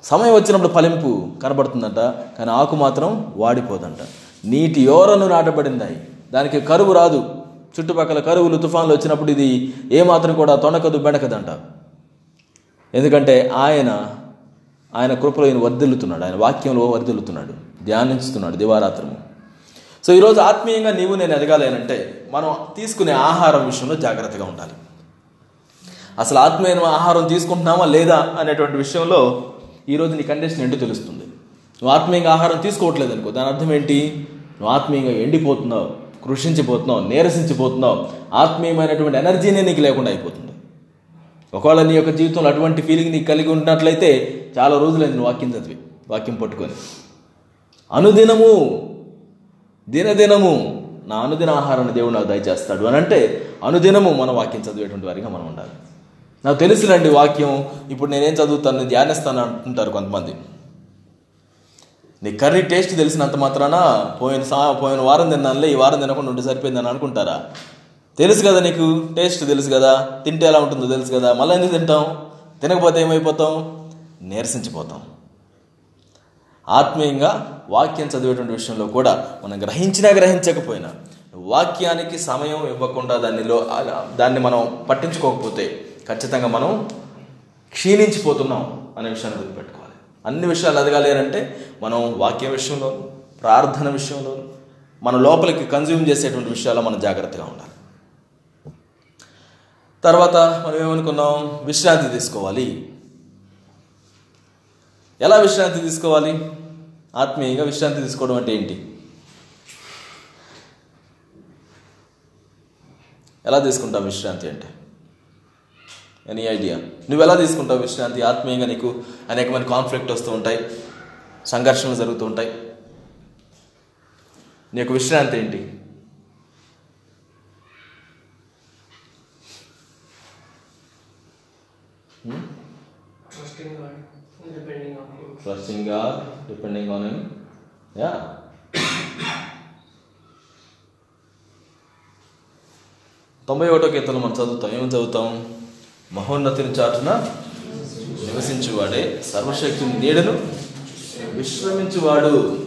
సమయం వచ్చినప్పుడు ఫలింపు కనబడుతుందంట కానీ ఆకు మాత్రం వాడిపోదంట. నీటి యోరను నాటబడిందాయి. దానికి కరువు రాదు. చుట్టుపక్కల కరువులు తుఫాన్లు వచ్చినప్పుడు ఇది ఏమాత్రం కూడా తొనకదు బెణకదంట. ఎందుకంటే ఆయన ఆయన కృపలో ఈయన వర్దిల్లుతున్నాడు ఆయన వాక్యంలో వర్దిల్లుతున్నాడు ధ్యానించుతున్నాడు దివారాత్రము. సో ఈరోజు ఆత్మీయంగా నీవు నేను ఎదగాలి అంటే మనం తీసుకునే ఆహారం విషయంలో జాగ్రత్తగా ఉండాలి. అసలు ఆత్మీయ ఆహారం తీసుకుంటున్నామా లేదా అనేటువంటి విషయంలో ఈరోజు నీ కండిషన్ ఎండు తెలుస్తుంది. నువ్వు ఆత్మీయంగా ఆహారం తీసుకోవట్లేదు అనుకో దాని అర్థం ఏంటి? నువ్వు ఆత్మీయంగా ఎండిపోతున్నావు కృషించిపోతున్నావు నీరసించిపోతున్నావు ఆత్మీయమైనటువంటి ఎనర్జీనే నీకు లేకుండా అయిపోతుంది. ఒకవేళ నీ యొక్క జీవితంలో అటువంటి ఫీలింగ్ నీకు కలిగి ఉన్నట్లయితే చాలా రోజులైంది నువ్వు వాక్యం చదివి వాక్యం పట్టుకొని. అనుదినము దినదినము నా అనుదిన ఆహారాన్ని దేవుడు నాకు దయచేస్తాడు అని అంటే అనుదినము మన వాక్యం చదివేటువంటి వారిగా మనం ఉండాలి. నాకు తెలుసులండి వాక్యం ఇప్పుడు నేనేం చదువుతాను ధ్యానిస్తాను అంటుంటారు కొంతమంది. నీ కర్రీ టేస్ట్ తెలిసినంత మాత్రాన పోయిన సా పోయిన వారం తిన్నానులే ఈ వారం తినకుండా ఉంటే సరిపోయిందని అనుకుంటారా? తెలుసు కదా నీకు టేస్ట్ తెలుసు కదా తింటే ఎలా ఉంటుందో తెలుసు కదా మళ్ళీ ఎందుకు తింటాం? తినకపోతే ఏమైపోతాం? నీరసించిపోతాం. ఆత్మీయంగా వాక్యం చదివేటువంటి విషయంలో కూడా మనం గ్రహించినా గ్రహించకపోయినా వాక్యానికి సమయం ఇవ్వకుండా దానిలో దాన్ని మనం పట్టించుకోకపోతే ఖచ్చితంగా మనం క్షీణించిపోతున్నాం అనే విషయాన్ని గుర్తుపెట్టుకోవాలి అన్ని విషయాలు ఎదగాలి మనం వాక్య విషయంలో ప్రార్థన విషయంలో మన లోపలికి కన్జ్యూమ్ చేసేటువంటి విషయాల్లో మనం జాగ్రత్తగా ఉండాలి. తర్వాత మనం ఏమనుకున్నాం? విశ్రాంతి తీసుకోవాలి. ఎలా విశ్రాంతి తీసుకోవాలి? ఆత్మీయంగా విశ్రాంతి తీసుకోవడం అంటే ఏంటి? ఎలా తీసుకుంటావు విశ్రాంతి అంటే? ఎనీ ఐడియా నువ్వు ఎలా తీసుకుంటావు విశ్రాంతి? ఆత్మీయంగా నీకు అనేకమైన కాన్ఫ్లిక్ట్ వస్తూ ఉంటాయి. సంఘర్షణలు జరుగుతూ ఉంటాయి. నీ యొక్క విశ్రాంతి ఏంటి Trusting God, independent depending on him yeah తొంభై ఒకటో కీర్తనలు మనం చదువుతాం. ఏమని చదువుతాం? మహోన్నతిని చాటున నివసించువాడే సర్వశక్తిని నీడను విశ్రమించువాడు.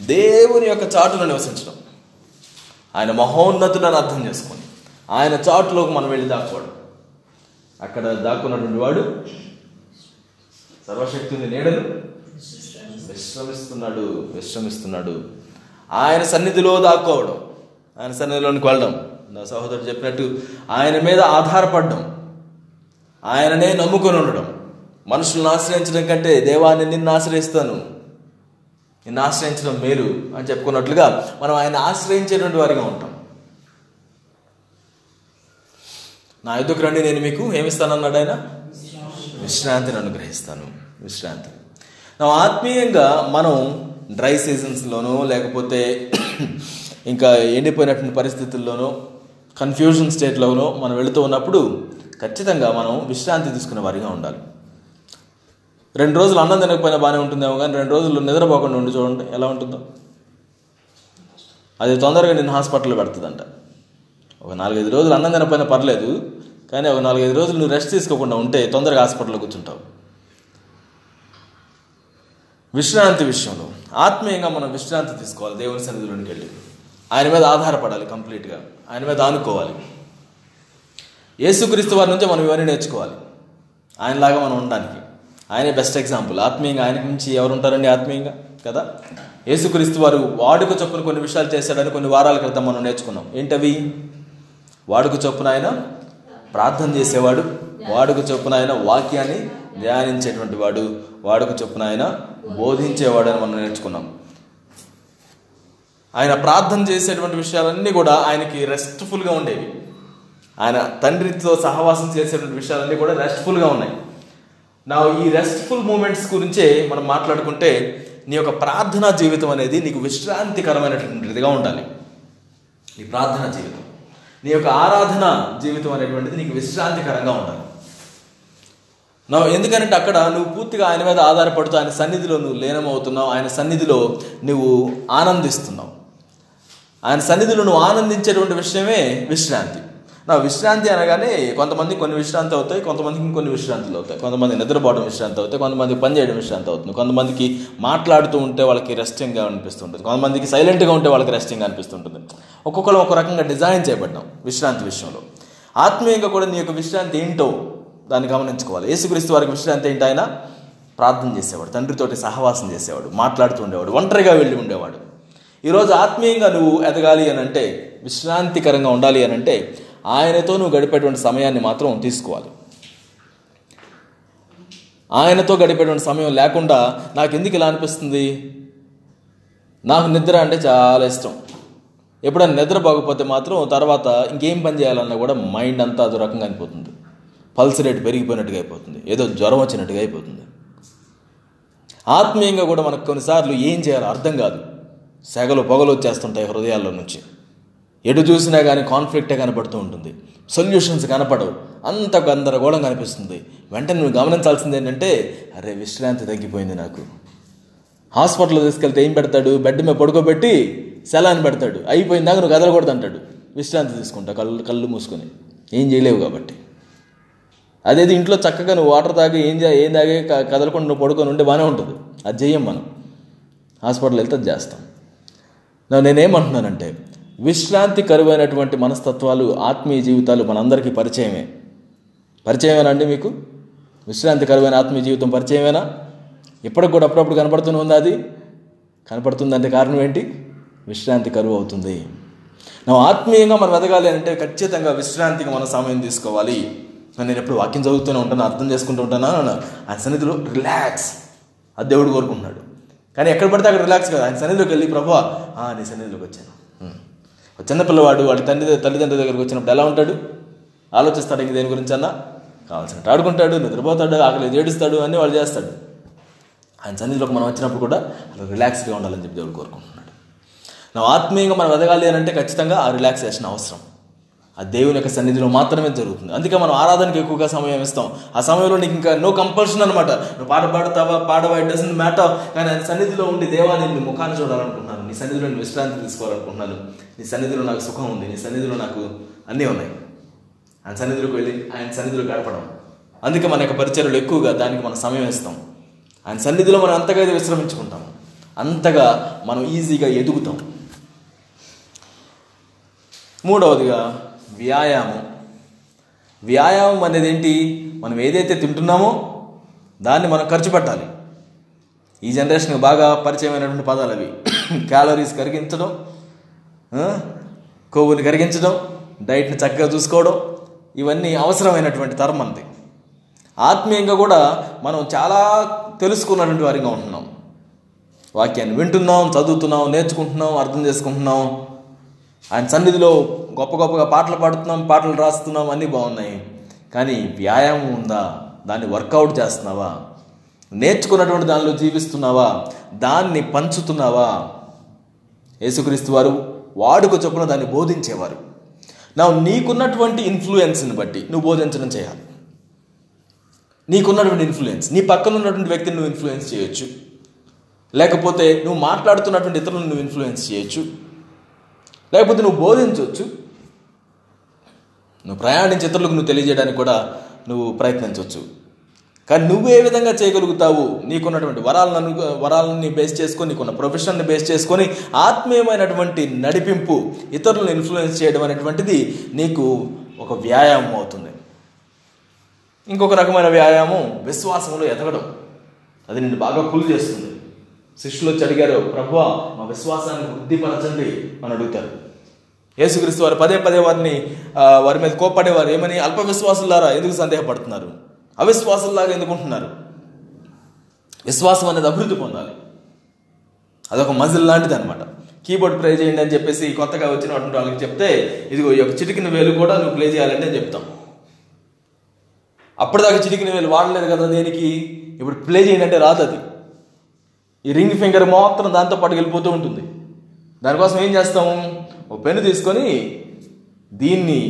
దేవుని యొక్క చాటులో నివసించడం. ఆయన మహోన్నతుడని అర్థం చేసుకొని ఆయన చాటులోకి మనం వెళ్ళి దాక్కోవడం. అక్కడ దాక్కున్నటువంటి వాడు సర్వశక్తిని నీడను విశ్రమిస్తున్నాడు విశ్రమిస్తున్నాడు. ఆయన సన్నిధిలో దాక్కోవడం ఆయన సన్నిధిలోనికి వెళ్ళడం. నా సహోదరుడు చెప్పినట్టు ఆయన మీద ఆధారపడడం ఆయననే నమ్ముకొని ఉండడం. మనుషులను ఆశ్రయించడం కంటే దేవాన్ని నిన్ను ఆశ్రయిస్తాను నిన్ను ఆశ్రయించడం మేలు అని చెప్పుకున్నట్లుగా మనం ఆయన ఆశ్రయించేటువంటి వారిగా ఉంటాం. నా యుద్ధకు రండి నేను మీకు ఏమిస్తానన్నాడు ఆయన? విశ్రాంతిని అనుగ్రహిస్తాను. విశ్రాంతి. నా ఆత్మీయంగా మనం డ్రై సీజన్స్లోనో లేకపోతే ఇంకా ఎండిపోయినటువంటి పరిస్థితుల్లోనూ కన్ఫ్యూజన్ స్టేట్లోనో మనం వెళుతూ ఉన్నప్పుడు ఖచ్చితంగా మనం విశ్రాంతి తీసుకునే వారిగా ఉండాలి. రెండు రోజులు అన్నం తినకపోయినా బాగానే ఉంటుందేమో కానీ రెండు రోజులు నిద్రపోకుండా ఉండి చూడండి ఎలా ఉంటుందో. అది తొందరగా నేను హాస్పిటల్లో పెడుతుందంట. ఒక నాలుగైదు రోజులు అన్నం తినకపోయినా పర్లేదు కానీ ఒక నాలుగైదు రోజులు నువ్వు రెస్ట్ తీసుకోకుండా ఉంటే తొందరగా హాస్పిటల్లో కూర్చుంటావు. విశ్రాంతి విషయంలో ఆత్మీయంగా మనం విశ్రాంతి తీసుకోవాలి దేవుని సన్నిధిలోకి వెళ్ళి. ఆయన మీద ఆధారపడాలి కంప్లీట్గా. ఆయన మీద ఆనుకోవాలి. యేసుక్రీస్తు వారి నుంచే మనం ఇవన్నీ నేర్చుకోవాలి. ఆయనలాగా మనం ఉండడానికి. ఆయనే బెస్ట్ ఎగ్జాంపుల్ ఆత్మీయంగా ఆయన మించి ఎవరు ఉంటారండి ఆత్మీయంగా? కదా? యేసుక్రీస్తు వారు వాడుక చొప్పున కొన్ని విషయాలు చేశాడని కొన్ని వారాల క్రితం మనం నేర్చుకున్నాం. ఏంటవి? వాడుక చొప్పున ఆయన ప్రార్థన చేసేవాడు. వాడుక చొప్పున ఆయన వాక్యాన్ని ధ్యానించేటువంటి వాడు. వాడుకు చొప్పున ఆయన బోధించేవాడని మనం నేర్చుకున్నాం. ఆయన ప్రార్థన చేసేటువంటి విషయాలన్నీ కూడా ఆయనకి రెస్ట్ఫుల్గా ఉండేవి. ఆయన తండ్రితో సహవాసం చేసేటువంటి విషయాలన్నీ కూడా రెస్ట్ఫుల్గా ఉన్నాయి. నా ఈ రెస్ట్ఫుల్ మూమెంట్స్ గురించే మనం మాట్లాడుకుంటే నీ యొక్క ప్రార్థనా జీవితం అనేది నీకు విశ్రాంతికరమైనటువంటిదిగా ఉండాలి. నీ ప్రార్థనా జీవితం. నీ యొక్క ఆరాధన జీవితం అనేటువంటిది నీకు విశ్రాంతికరంగా ఉండాలి. నా ఎందుకంటే అక్కడ నువ్వు పూర్తిగా ఆయన మీద ఆధారపడుతూ ఆయన సన్నిధిలో నువ్వు లీనమవుతున్నావు ఆయన సన్నిధిలో నువ్వు ఆనందిస్తున్నావు. ఆయన సన్నిధిలో నువ్వు ఆనందించేటువంటి విషయమే విశ్రాంతి. నా విశ్రాంతి అనగానే కొంతమంది కొన్ని విశ్రాంతి అవుతాయి కొంతమందికి ఇంకొన్ని విశ్రాంతులు అవుతాయి. కొంతమంది నిద్రపోవడం విశ్రాంతి అవుతాయి కొంతమంది పని చేయడం విశ్రాంతి అవుతుంది. కొంతమందికి మాట్లాడుతూ ఉంటే వాళ్ళకి రెస్టింగ్గా అనిపిస్తుంటుంది. కొంతమందికి సైలెంట్గా ఉంటే వాళ్ళకి రెస్టింగ్ అనిపిస్తుంటుంది. ఒక్కొక్కరు ఒక రకంగా డిజైన్ చేయబడ్డాం విశ్రాంతి విషయంలో. ఆత్మీయంగా కూడా నీ యొక్క విశ్రాంతి ఏంటో దాన్ని గమనించుకోవాలి. యేసుక్రీస్తు వారికి విశ్రాంతి ఏంటి ఆయన? ప్రార్థన చేసేవాడు తండ్రితోటి సహవాసం చేసేవాడు మాట్లాడుతూ ఉండేవాడు ఒంటరిగా వెళ్ళి ఉండేవాడు. ఈరోజు ఆత్మీయంగా నువ్వు ఎదగాలి అని అంటే విశ్రాంతికరంగా ఉండాలి అని అంటే ఆయనతో నువ్వు గడిపేటువంటి సమయాన్ని మాత్రం తీసుకోవాలి. ఆయనతో గడిపేటువంటి సమయం లేకుండా నాకు ఎందుకు ఇలా అనిపిస్తుంది? నాకు నిద్ర అంటే చాలా ఇష్టం. ఎప్పుడైనా నిద్ర బాగపోతే మాత్రం తర్వాత ఇంకేం పని చేయాలన్నా కూడా మైండ్ అంతా అదో రకంగా అయిపోతుంది. పల్స్ రేట్ పెరిగిపోయినట్టుగా అయిపోతుంది. ఏదో జ్వరం వచ్చినట్టుగా అయిపోతుంది. ఆత్మీయంగా కూడా మనకు కొన్నిసార్లు ఏం చేయాలో అర్థం కాదు. సెగలు పొగలు వచ్చేస్తుంటాయి హృదయాల్లో నుంచి. ఎటు చూసినా కానీ కాన్ఫ్లిక్టే కనపడుతూ ఉంటుంది. సొల్యూషన్స్ కనపడవు. అంత గందరగోళం కనిపిస్తుంది. వెంటనే నువ్వు గమనించాల్సింది ఏంటంటే అరే విశ్రాంతి తగ్గిపోయింది నాకు. హాస్పిటల్లో తీసుకెళ్తే ఏం పెడతాడు? బెడ్ మీద పడుకోబెట్టి సెలాన్ పెడతాడు. అయిపోయిందాక నువ్వు కదలకూడదు అంటాడు. విశ్రాంతి తీసుకుంటా కళ్ళు కళ్ళు మూసుకొని. ఏం చేయలేవు కాబట్టి. అదేది ఇంట్లో చక్కగా నువ్వు వాటర్ తాగి ఏం చే ఏం తాగి కదలకుండా నువ్వు పడుకొని ఉంటే బాగానే ఉంటుంది. అది చెయ్యం మనం. హాస్పిటల్ వెళ్తే అది చేస్తాం. నేనేమంటున్నానంటే విశ్రాంతి కరువైనటువంటి మనస్తత్వాలు ఆత్మీయ జీవితాలు మనందరికీ పరిచయమే. పరిచయమేనా అండి మీకు? విశ్రాంతి కరువైన ఆత్మీయ జీవితం పరిచయమేనా? ఇప్పటికి కూడా అప్పుడప్పుడు కనపడుతూనే ఉంది అది? కనపడుతుందంటే కారణం ఏంటి? విశ్రాంతి కరువు అవుతుంది. నా ఆత్మీయంగా మనం ఎదగాలి అంటే ఖచ్చితంగా విశ్రాంతికి మనం సమయం తీసుకోవాలి. నేను ఎప్పుడు వాక్యం చదువుతూనే ఉంటాను అర్థం చేసుకుంటూ ఉంటాను ఆయన సన్నిధిలో రిలాక్స్. అది దేవుడు కోరుకుంటున్నాడు. కానీ ఎక్కడ పడితే అక్కడ రిలాక్స్ కదా. ఆయన సన్నిధిలోకి వెళ్ళి ప్రభా నీ సన్నిధిలోకి వచ్చాను. చిన్న పిల్లవాడు వాడి తండ్రి తల్లిదండ్రుల దగ్గరికి వచ్చినప్పుడు ఎలా ఉంటాడు? ఆలోచిస్తాడు ఇంక దేని గురించి అన్నా? కావాల్సినట్టు ఆడుకుంటాడు నిద్రపోతాడు ఆకలి ఏడుస్తాడు అన్నీ వాళ్ళు చేస్తాడు. ఆయన సన్నిధిలోకి మనం వచ్చినప్పుడు కూడా అలా రిలాక్స్గా ఉండాలని చెప్పి దేవుడు కోరుకుంటున్నాడు. నా ఆత్మీయంగా మనం ఎదగాలి అని అంటే ఖచ్చితంగా ఆ రిలాక్సేషన్ అవసరం. ఆ దేవుని యొక్క సన్నిధిలో మాత్రమే జరుగుతుంది. అందుకే మనం ఆరాధనకి ఎక్కువగా సమయం ఇస్తాం. ఆ సమయంలో నీకు ఇంకా నో కంపల్షన్ అనమాట నువ్వు పాట పాడతావా పాడవా ఇట్ డజన్ మ్యాటర్ కానీ ఆయన సన్నిధిలో ఉండి దేవాన్ని నీ ముఖాన్ని చూడాలనుకుంటున్నాను. నీ సన్నిధిలో నేను విశ్రాంతి తీసుకోవాలనుకుంటున్నాను. నీ సన్నిధిలో నాకు సుఖం ఉంది. నీ సన్నిధిలో నాకు అన్నీ ఉన్నాయి. ఆయన సన్నిధిలోకి వెళ్ళి ఆయన సన్నిధిలో గడపడం అందుకే మన యొక్క పరిచర్యలు ఎక్కువగా దానికి మనం సమయం ఇస్తాం. ఆయన సన్నిధిలో మనం అంతగా అయితే విశ్రమించుకుంటాం. అంతగా మనం ఈజీగా ఎదుగుతాం. మూడవదిగా వ్యాయామం. వ్యాయామం అనేది ఏంటి మనం ఏదైతే తింటున్నామో దాన్ని మనం ఖర్చు పెట్టాలి. ఈ జనరేషన్కి బాగా పరిచయమైనటువంటి పదాలు అవి. క్యాలరీస్ కరిగించడం కొవ్వుని కరిగించడం డైట్ని చక్కగా చూసుకోవడం ఇవన్నీ అవసరమైనటువంటి తరం అంది ఆత్మీయంగా కూడా మనం చాలా తెలుసుకున్నటువంటి వారిగా ఉంటున్నాం. వాక్యాన్ని వింటున్నాం చదువుతున్నాం నేర్చుకుంటున్నాం అర్థం చేసుకుంటున్నాం. ఆయన సన్నిధిలో గొప్ప గొప్పగా పాటలు పాడుతున్నాం పాటలు రాస్తున్నాం అన్నీ బాగున్నాయి. కానీ వ్యాయామం ఉందా? దాన్ని వర్కౌట్ చేస్తున్నావా? నేర్చుకున్నటువంటి దానిలో జీవిస్తున్నావా? దాన్ని పంచుతున్నావా? యేసుక్రీస్తు వారు వాడుక చొప్పున దాన్ని బోధించేవారు. నా నీకున్నటువంటి ఇన్ఫ్లుయెన్స్ని బట్టి నువ్వు బోధించడం చేయాలి. నీకున్నటువంటి ఇన్ఫ్లుయెన్స్ నీ పక్కన ఉన్నటువంటి వ్యక్తిని నువ్వు ఇన్ఫ్లుయెన్స్ చేయొచ్చు. లేకపోతే నువ్వు మాట్లాడుతున్నటువంటి ఇతరులను నువ్వు ఇన్ఫ్లుయెన్స్ చేయొచ్చు. లేకపోతే నువ్వు బోధించవచ్చు. నువ్వు ప్రయాణించే ఇతరులకు నువ్వు తెలియజేయడానికి కూడా నువ్వు ప్రయత్నించవచ్చు. కానీ నువ్వు ఏ విధంగా చేయగలుగుతావు? నీకున్నటువంటి వరాలను వరాలని బేస్ చేసుకొని నీకున్న ప్రొఫెషన్ని బేస్ చేసుకొని ఆత్మీయమైనటువంటి నడిపింపు ఇతరులను ఇన్ఫ్లుయెన్స్ చేయడం అనేటువంటిది నీకు ఒక వ్యాయామం అవుతుంది. ఇంకొక రకమైన వ్యాయామం విశ్వాసంలో ఎదగడం. అది నిన్ను బాగా కూల్ చేస్తుంది. శిష్యులు వచ్చి అడిగారు ప్రభు మా విశ్వాసాన్ని వృద్ధిపరచండి అని అడుగుతారు. యేసుక్రీస్తు వారు పదే పదే వారిని వారి మీద కోప్పడేవారు. ఏమని? అల్ప విశ్వాసులారా ఎందుకు సందేహపడుతున్నారు? అవిశ్వాసులాగా ఎందుకుంటున్నారు విశ్వాసం అనేది అభివృద్ధి పొందాలి. అదొక మజిల్ లాంటిది అనమాట కీబోర్డ్ ప్లే చేయండి అని చెప్పేసి కొత్తగా వచ్చినటువంటి వాళ్ళకి చెప్తే ఇదిగో ఈ యొక్క చిటికిన వేలు కూడా నువ్వు ప్లే చేయాలంటే చెప్తాం. అప్పటిదాకా చిటికిన వేలు వాడలేదు కదా దేనికి? ఇప్పుడు ప్లే చేయండి అంటే రాదు అది. ఈ రింగ్ ఫింగర్ మాత్రం దాంతో పాటు వెళ్ళిపోతూ ఉంటుంది. దానికోసం ఏం చేస్తాము ఓ పెన్ను తీసుకొని దీన్ని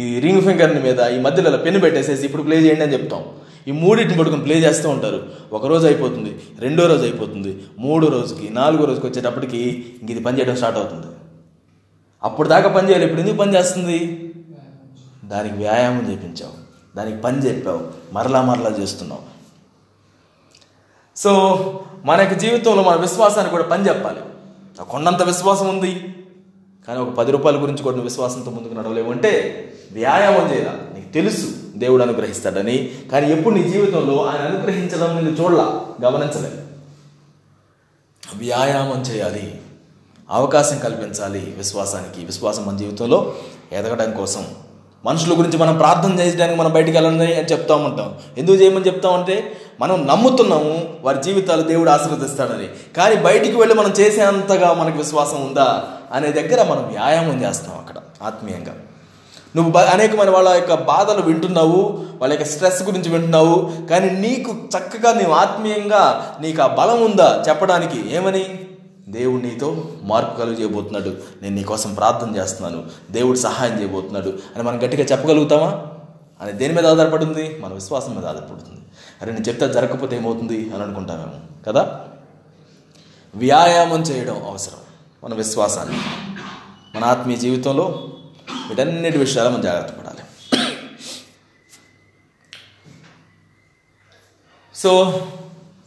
ఈ రింగ్ ఫింగర్ని మీద ఈ మధ్యలో ఇలా పెన్ను పెట్టేసేసి ఇప్పుడు ప్లే చేయండి అని చెప్తాం. ఈ మూడింటిని పట్టుకొని ప్లే చేస్తూ ఉంటారు. ఒక రోజు అయిపోతుంది రెండో రోజు అయిపోతుంది మూడో రోజుకి నాలుగో రోజుకి వచ్చేటప్పటికి ఇంక ఇది పనిచేయడం స్టార్ట్ అవుతుంది. అప్పుడు దాకా పని చేయాలి ఇప్పుడు ఎందుకు పని చేస్తుంది? దానికి వ్యాయామం చేయించావు దానికి పని చెప్పావు మరలా మరలా చేస్తున్నావు. సో మన యొక్క జీవితంలో మన విశ్వాసానికి కూడా పని చెప్పాలి. కొండంత విశ్వాసం ఉంది. కానీ ఒక పది రూపాయల గురించి కూడా నువ్వు విశ్వాసంతో ముందుకు నడవలేవు అంటే వ్యాయామం చేయాల. నీకు తెలుసు దేవుడు అనుగ్రహిస్తాడని. కానీ ఎప్పుడు నీ జీవితంలో ఆయన అనుగ్రహించడం నేను చూడలా గమనించలేదు వ్యాయామం చేయాలి అవకాశం కల్పించాలి విశ్వాసానికి. విశ్వాసం మన జీవితంలో ఎదగడం కోసం. మనుషుల గురించి మనం ప్రార్థన చేయడానికి మనం బయటికి వెళ్ళండి అని చెప్తా ఉంటాం. ఎందుకు చేయమని చెప్తామంటే మనం నమ్ముతున్నాము వారి జీవితాలు దేవుడు ఆశీర్వదిస్తాడని. కానీ బయటికి వెళ్ళి మనం చేసేంతగా మనకు విశ్వాసం ఉందా? అనే దగ్గర మనం వ్యాయామం చేస్తాం అక్కడ ఆత్మీయంగా. నువ్వు బ- అనేకమైన వాళ్ళ యొక్క బాధలు వింటున్నావు వాళ్ళ యొక్క స్ట్రెస్ గురించి వింటున్నావు కానీ నీకు చక్కగా నీవు ఆత్మీయంగా నీకు ఆ బలం ఉందా చెప్పడానికి? ఏమని? దేవుడు నీతో మార్పు కలుగు చేయబోతున్నాడు. నేను నీకోసం ప్రార్థన చేస్తున్నాను. దేవుడు సహాయం చేయబోతున్నాడు. అని మనం గట్టిగా చెప్పగలుగుతామా? అని దేని మీద ఆధారపడుతుంది? మన విశ్వాసం మీద ఆధారపడుతుంది. అరే నేను చెప్తే జరగకపోతే ఏమవుతుంది అని అనుకుంటామేమో కదా? వ్యాయామం చేయడం అవసరం. మన విశ్వాసాన్ని మన ఆత్మీయ జీవితంలో వీటన్నిటి విషయాలు మనం జాగ్రత్త పడాలి. సో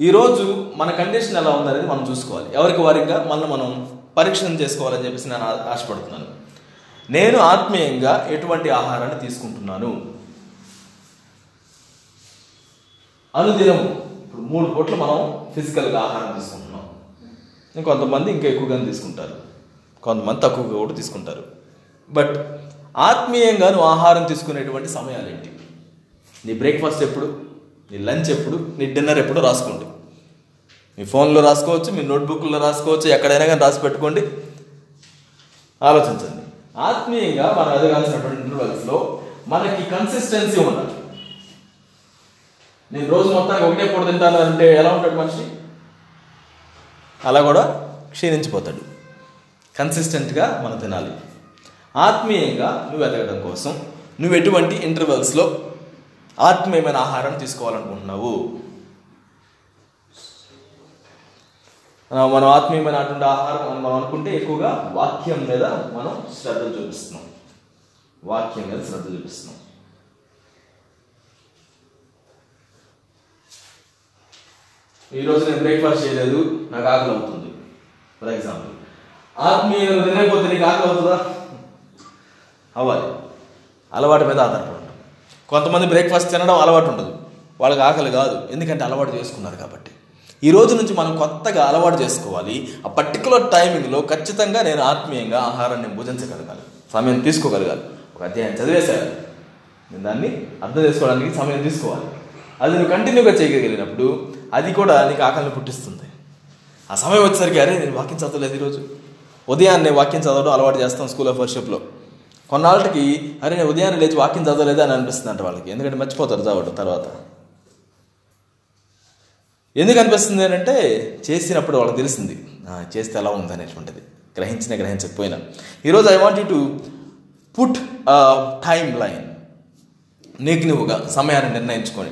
ఈరోజు మన కండిషన్ ఎలా ఉందనేది మనం చూసుకోవాలి. ఎవరికి వారిగా? మనల్ని మనం పరీక్షణ చేసుకోవాలని చెప్పేసి నేను ఆశపడుతున్నాను. నేను ఆత్మీయంగా ఎటువంటి ఆహారాన్ని తీసుకుంటున్నాను? అనుదినము. ఇప్పుడు మూడు పూట్లు మనం ఫిజికల్గా ఆహారం తీసుకుంటున్నాం. ఇంకొంతమంది ఇంకా ఎక్కువగానే తీసుకుంటారు. కొంతమంది తక్కువగా కూడా తీసుకుంటారు. బట్ ఆత్మీయంగా నువ్వు ఆహారం తీసుకునేటువంటి సమయాలు ఏంటి నీ బ్రేక్ఫాస్ట్ ఎప్పుడు? నీ లంచ్ ఎప్పుడు? నీ డిన్నర్ ఎప్పుడు రాసుకోండి. మీ ఫోన్లో రాసుకోవచ్చు మీ నోట్బుక్లో రాసుకోవచ్చు ఎక్కడైనా కానీ రాసి పెట్టుకోండి. ఆలోచించండి. ఆత్మీయంగా మనం ఎదగాల్సినటువంటి ఇంటర్వెల్స్లో మనకి కన్సిస్టెన్సీ ఉండాలి. నేను రోజు మొత్తానికి ఒకటే పూట తింటాను అంటే ఎలా ఉంటాడు మనిషి? అలా కూడా క్షీణించిపోతాడు. కన్సిస్టెంట్గా మనం తినాలి. ఆత్మీయంగా నువ్వు ఎదగడం కోసం నువ్వు ఎటువంటి ఇంటర్వెల్స్లో ఆత్మీయమైన ఆహారం తీసుకోవాలనుకుంటున్నావు? మనం ఆత్మీయమైన అటువంటి ఆహారం మనం అనుకుంటే ఎక్కువగా వాక్యం మీద మనం శ్రద్ధ చూపిస్తున్నాం. వాక్యం మీద శ్రద్ధ చూపిస్తున్నాం. ఈరోజు నేను బ్రేక్ఫాస్ట్ చేయలేదు నాకు ఆకలి అవుతుంది. ఫర్ ఎగ్జాంపుల్ ఆత్మీయ తినకపోతే నీకు ఆకలి అవుతుందా? అవ్వాలి. అలవాటు మీద ఆధారపడి కొంతమంది బ్రేక్ఫాస్ట్ తినడం అలవాటు ఉండదు. వాళ్ళకి ఆకలి కాదు. ఎందుకంటే అలవాటు చేసుకున్నారు కాబట్టి. ఈ రోజు నుంచి మనం కొత్తగా అలవాటు చేసుకోవాలి. ఆ పర్టికులర్ టైమింగ్లో ఖచ్చితంగా నేను ఆత్మీయంగా ఆహారాన్ని భుజించగలగాలి. సమయం తీసుకోగలగాలి. ఒక అధ్యాయం చదివేశాను నేను దాన్ని అర్థం చేసుకోవడానికి సమయం తీసుకోవాలి. అది నువ్వు కంటిన్యూగా చేయగలిగినప్పుడు అది కూడా నీకు ఆకలిని పుట్టిస్తుంది. ఆ సమయం వచ్చేసరికి అరే నేను వాక్యం చదవలేదు ఈరోజు. ఉదయాన్నే వాక్యం చదవడం అలవాటు చేస్తాం స్కూల్ ఆఫ్ వర్షిప్లో. కొన్నాళ్ళకి అరే నేను ఉదయాన్నే లేచి వాక్యం చదవలేదు? అని అనిపిస్తుంది అంట వాళ్ళకి. ఎందుకంటే మర్చిపోతారు చదవడం తర్వాత. ఎందుకు అనిపిస్తుంది అని అంటే చేసినప్పుడు వాళ్ళకి తెలిసింది. చేస్తే ఎలా ఉంది అనేటువంటిది. గ్రహించిన గ్రహించకపోయినా. ఈరోజు I want you to put timeline నీకు నువ్వుగా సమయాన్ని నిర్ణయించుకొని.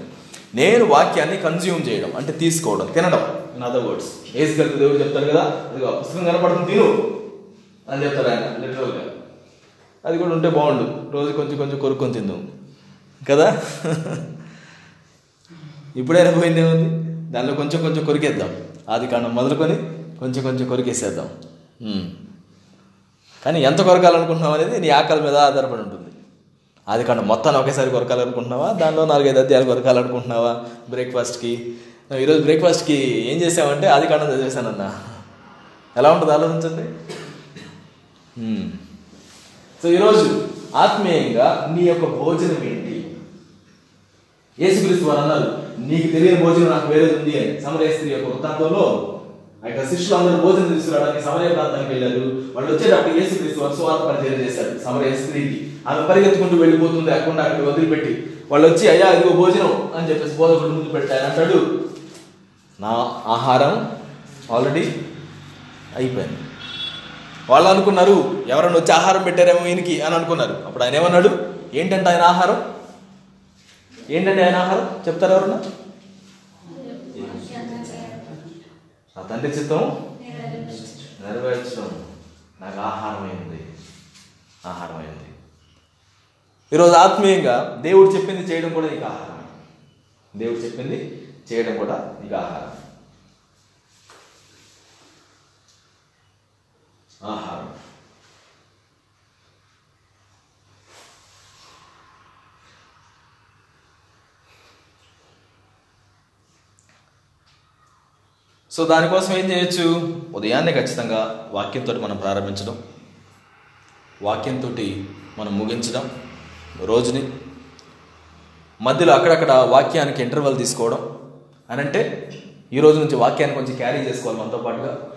నేను వాక్యాన్ని కన్జ్యూమ్ చేయడం అంటే తీసుకోవడం తినడం. ఇన్ అదర్ వర్డ్స్ ఏసు కలిపి దేవుడు చెప్తారు కదా అది పుస్తకం కనపడుతుంది తిను అని చెప్తారు ఆయన లిటరల్గా అది కూడా ఉంటే బాగుండు. రోజు కొంచెం కొంచెం కొరుక్కొని తిందాం. కదా? ఇప్పుడైనా పోయిందే ఉంది దానిలో కొంచెం కొంచెం కొరికేద్దాం. ఆది కాండం మొదలుకొని కొంచెం కొంచెం కొరికేసేద్దాం. కానీ ఎంత కొరకాలనుకుంటున్నాం అనేది నీ ఆకలి మీద ఆధారపడి ఉంటుంది. అది కాండం మొత్తాన్ని ఒకేసారి కొరకాలనుకుంటున్నావా? దానిలో నాలుగైదు అధ్యాయాలు కొరకాలనుకుంటున్నావా బ్రేక్ఫాస్ట్కి? ఈరోజు బ్రేక్ఫాస్ట్కి ఏం చేసావంటే అది కాండం చదివేశానన్న ఎలా ఉంటుంది ఆలోచించండి. సో ఈరోజు ఆత్మీయంగా నీ యొక్క భోజనం ఏంటి? యేసుక్రీస్తు వారు అన్నారు నీకు తెలియని భోజనం నాకు వేరేది ఉంది అని. సమరయ స్త్రీ యొక్క వృత్తాంతంలో ఆ యొక్క శిష్యులు అందరూ భోజనం తీసుకురావడానికి సమరయ ప్రాంతానికి వెళ్ళారు. వాళ్ళు వచ్చేటప్పుడు యేసుక్రీస్తు వారు సువార్త పరిచయం చేశారు సమరయ స్త్రీకి. ఆమె పరిగెత్తుకుంటూ వెళ్ళిపోతుంది అక్కడ అక్కడ వదిలిపెట్టి. వాళ్ళు వచ్చి అయ్యా ఇదిగో భోజనం అని చెప్పేసి బోధకుడు ముందు పెట్టారు అంటాడు నా ఆహారం ఆల్రెడీ అయిపోయింది. వాళ్ళు అనుకున్నారు ఎవరైనా వచ్చి ఆహారం పెట్టారేమో ఈయనకి అని అనుకున్నారు. అప్పుడు ఆయన ఏమన్నాడు ఏంటంటే ఆయన ఆహారం? ఏంటంటే ఆయన ఆహారం? చెప్తారు ఎవరన్నా? నా తండ్రి చిత్తం నెరవేర్చడం నాకు ఆహారమైంది. ఆహారమైంది. ఈరోజు ఆత్మీయంగా దేవుడు చెప్పింది చేయడం కూడా నీకు ఆహారం. దేవుడు చెప్పింది చేయడం కూడా నీకు ఆహారం. ఆహారం. సో దానికోసం ఏం చేయొచ్చు? ఉదయాన్నే ఖచ్చితంగా వాక్యంతో మనం ప్రారంభించడం. వాక్యంతో మనం ముగించడం. రోజుని మధ్యలో అక్కడక్కడ వాక్యానికి ఇంటర్వల్ తీసుకోవడం. అని అంటే ఈ రోజు నుంచి వాక్యాన్ని కొంచెం క్యారీ చేసుకోవాలి మనతో పాటుగా.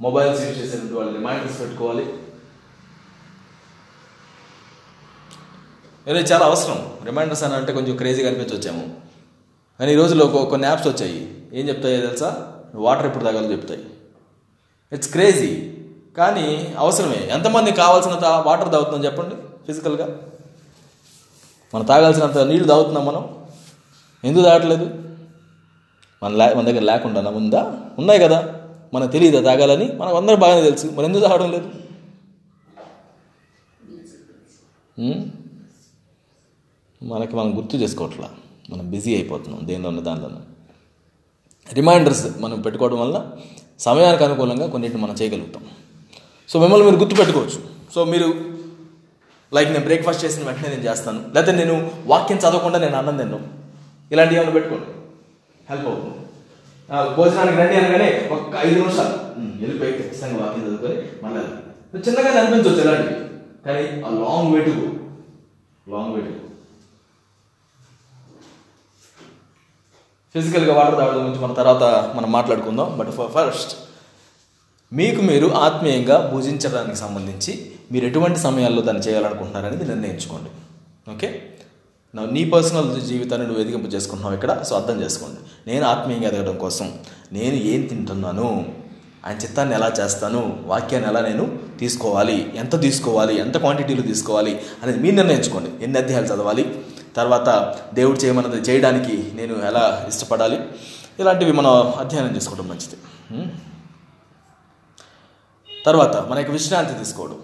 మొబైల్స్ యూజ్ చేసేటువంటి వాళ్ళు రిమైండర్స్ పెట్టుకోవాలి. ఇది చాలా అవసరం. రిమైండర్స్ అని అంటే కొంచెం క్రేజీగా అనిపించవచ్చేమో కానీ ఈ రోజుల్లో కొన్ని యాప్స్ వచ్చాయి. ఏం చెప్తాయో తెలుసా? వాటర్ ఎప్పుడు తాగాలో చెప్తాయి. ఇట్స్ క్రేజీ కానీ అవసరమే. ఎంతమంది కావాల్సినంత వాటర్ తాగుతుందని చెప్పండి? ఫిజికల్గా మనం తాగాల్సినంత నీళ్ళు తాగుతున్నాం మనం. ఎందుకు తాగట్లేదు? మన లే మన దగ్గర లేకుండా ఉందా ఉన్నాయి కదా. మనకు తెలియదా తాగాలని? మనకు అందరూ బాగానే తెలుసు. మరి ఎందుకు తాగడం లేదు? మనకి మనం గుర్తు చేసుకోవట్లా. మనం బిజీ అయిపోతున్నాం దేనిలోనూ దానిలోనూ. రిమైండర్స్ మనం పెట్టుకోవడం వల్ల సమయానికి అనుకూలంగా కొన్నిటిని మనం చేయగలుగుతాం. సో మిమ్మల్ని మీరు గుర్తు పెట్టుకోవచ్చు సో మీరు లైక్ నేను బ్రేక్ఫాస్ట్ చేసిన వెంటనే నేను చేస్తాను. లేకపోతే నేను వాక్యం చదవకుండా నేను అన్నం తిన్నాను ఇలాంటివి ఏమైనా పెట్టుకోండి. హెల్ప్ అవుతుంది. భోజనానికి రండి అనగానే ఒక ఐదు నిమిషాలు. వెళ్ళిపోయి ఖచ్చితంగా వాక్యం చదువుకొని మళ్ళీ చిన్నగా అనిపించవచ్చు ఇలాంటివి. కానీ ఆ long way to long way to ఫిజికల్గా వాటర్ తాగడం గురించి మన తర్వాత మనం మాట్లాడుకుందాం. బట్ ఫస్ట్ మీకు మీరు ఆత్మీయంగా భుజించడానికి సంబంధించి మీరు ఎటువంటి సమయాల్లో దాన్ని చేయాలనుకుంటున్నారనేది నిర్ణయించుకోండి. ఓకే? నా నీ పర్సనల్ జీవితాన్ని నువ్వు ఎదిగింపు చేసుకుంటున్నావు ఇక్కడ సో అర్థం చేసుకోండి. నేను ఆత్మీయంగా ఎదగడం కోసం నేను ఏం తింటున్నాను? ఆయన చిత్తాన్ని ఎలా చేస్తాను? వాక్యాన్ని ఎలా నేను తీసుకోవాలి? ఎంత తీసుకోవాలి? ఎంత క్వాంటిటీలో తీసుకోవాలి? అనేది మీరు నిర్ణయించుకోండి. ఎన్ని అధ్యాయాలు చదవాలి? తర్వాత దేవుడు చేయమన్నది చేయడానికి నేను ఎలా ఇష్టపడాలి? ఇలాంటివి మనం అధ్యయనం చేసుకోవడం మంచిది. తర్వాత మన యొక్క విశ్రాంతి తీసుకోవడం.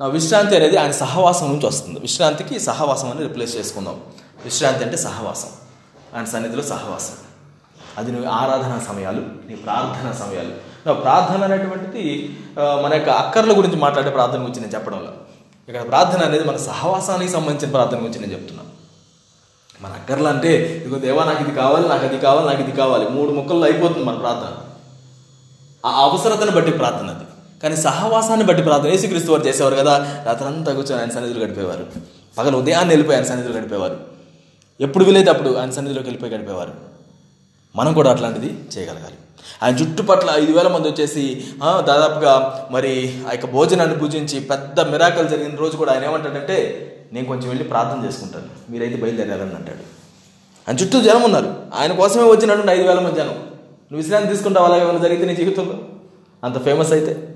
నా విశ్రాంతి అనేది ఆయన సహవాసం నుంచి వస్తుంది. విశ్రాంతికి సహవాసం అని రిప్లేస్ చేసుకుందాం. విశ్రాంతి అంటే సహవాసం. ఆయన సన్నిధిలో సహవాసం. అది నువ్వు ఆరాధన సమయాలు నీ ప్రార్థన సమయాలు. నా ప్రార్థన అనేటువంటిది మన యొక్క అక్కర్ల గురించి మాట్లాడే ప్రార్థన గురించి నేను చెప్పడంలో ఇక్కడ ప్రార్థన అనేది మన సహవాసానికి సంబంధించిన ప్రార్థన గురించి నేను చెప్తున్నాను మన అక్కర్లు అంటే ఇదిగో దేవా నాకు ఇది కావాలి నాకు అది కావాలి నాకు ఇది కావాలి. మూడు ముక్కల్లో అయిపోతుంది మన ప్రార్థన. ఆ అవసరతను బట్టి ప్రార్థన అది. కానీ సహవాసాన్ని బట్టి ప్రార్థన. యేసుక్రీస్తు వారు చేసేవారు కదా. రాత్రంతా కూర్చొని ఆయన సన్నిధిలో గడిపేవారు. పగలు ఉదయాన్నే వెళ్ళిపోయి ఆయన సన్నిధిలో గడిపేవారు. ఎప్పుడు వీలైతే అప్పుడు ఆయన సన్నిధిలోకి వెళ్ళిపోయి గడిపేవారు. మనం కూడా అట్లాంటిది చేయగలగాలి. ఆయన చుట్టుపట్ల ఐదు వేల మంది వచ్చేసి దాదాపుగా మరి ఆ యొక్క భోజనాన్ని పూజించి పెద్ద మిరాకల్ జరిగిన రోజు కూడా ఆయన ఏమంటాడంటే నేను కొంచెం వెళ్ళి ప్రార్థన చేసుకుంటాను. మీరైతే బయలుదేరాలని అంటాడు. ఆయన చుట్టూ జనం ఉన్నారు. ఆయన కోసమే వచ్చినటువంటి ఐదు వేల మంది జనం నువ్వు విశ్రాంతి తీసుకుంటావు అలాగే ఏమైనా జరిగితే నీ జీవితంలో? అంత ఫేమస్ అయితే.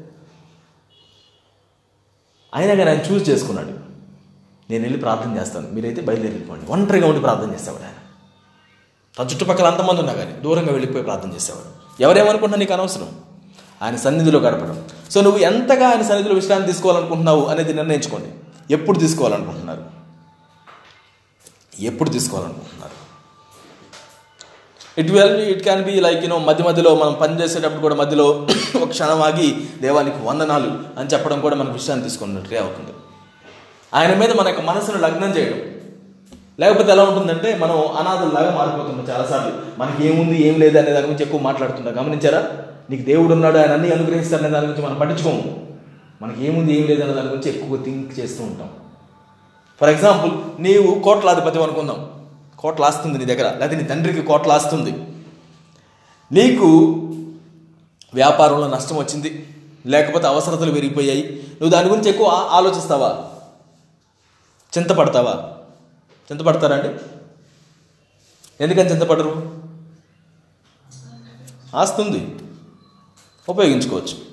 అయినా కానీ ఆయన చూస్ చేసుకున్నాడు. నేను వెళ్ళి ప్రార్థన చేస్తాను. మీరైతే బయలుదేరి వెళ్ళిపోండి. ఒంటరిగా ఉండి ప్రార్థన చేసేవాడు ఆయన. తన చుట్టుపక్కల అంతమంది ఉన్నా కానీ దూరంగా వెళ్ళిపోయి ప్రార్థన చేసేవాడు. ఎవరేమనుకుంటున్నా నీకు అనవసరం? ఆయన సన్నిధిలో గడపడం సో నువ్వు ఎంతగా ఆయన సన్నిధిలో విశ్రాంతి తీసుకోవాలనుకుంటున్నావు అనేది నిర్ణయించుకోండి. ఎప్పుడు తీసుకోవాలనుకుంటున్నారు? ఎప్పుడు తీసుకోవాలనుకుంటున్నారు? It will it can be like you know మధ్య మధ్యలో మనం పని చేసేటప్పుడు కూడా మధ్యలో ఒక క్షణం ఆగి దేవానికి వందనాలు అని చెప్పడం కూడా మనకు విశ్రాంతి తీసుకున్నట్టుగా అవుతుంది. ఆయన మీద మన యొక్క మనసును లగ్నం చేయడం. లేకపోతే ఎలా ఉంటుందంటే మనం అనాథుల్లాగా మారిపోతున్నాం చాలాసార్లు. మనకి ఏముంది ఏం లేదు అనే దాని గురించి ఎక్కువ మాట్లాడుతుంటాం. గమనించారా? నీకు దేవుడు ఉన్నాడు ఆయన అన్ని అనుగ్రహిస్తాడు అనే దాని గురించి మనం పట్టించుకోము. మనకి ఏముంది ఏం లేదు అనే దాని గురించి ఎక్కువ థింక్ చేస్తూ ఉంటాం. ఫర్ ఎగ్జాంపుల్ నీవు కోట్లాధిపతి అనుకుందాం. కోట్ల ఆస్తుంది నీ దగ్గర. లేకపోతే నీ తండ్రికి కోట్ల ఆస్తుంది నీకు వ్యాపారంలో నష్టం వచ్చింది. లేకపోతే అవసరతలు పెరిగిపోయాయి నువ్వు దాని గురించి ఎక్కువ ఆలోచిస్తావా? చింతపడతావా? చింతపడతారండి ఎందుకని చింతపడరు? ఆస్తుంది. ఉపయోగించుకోవచ్చు.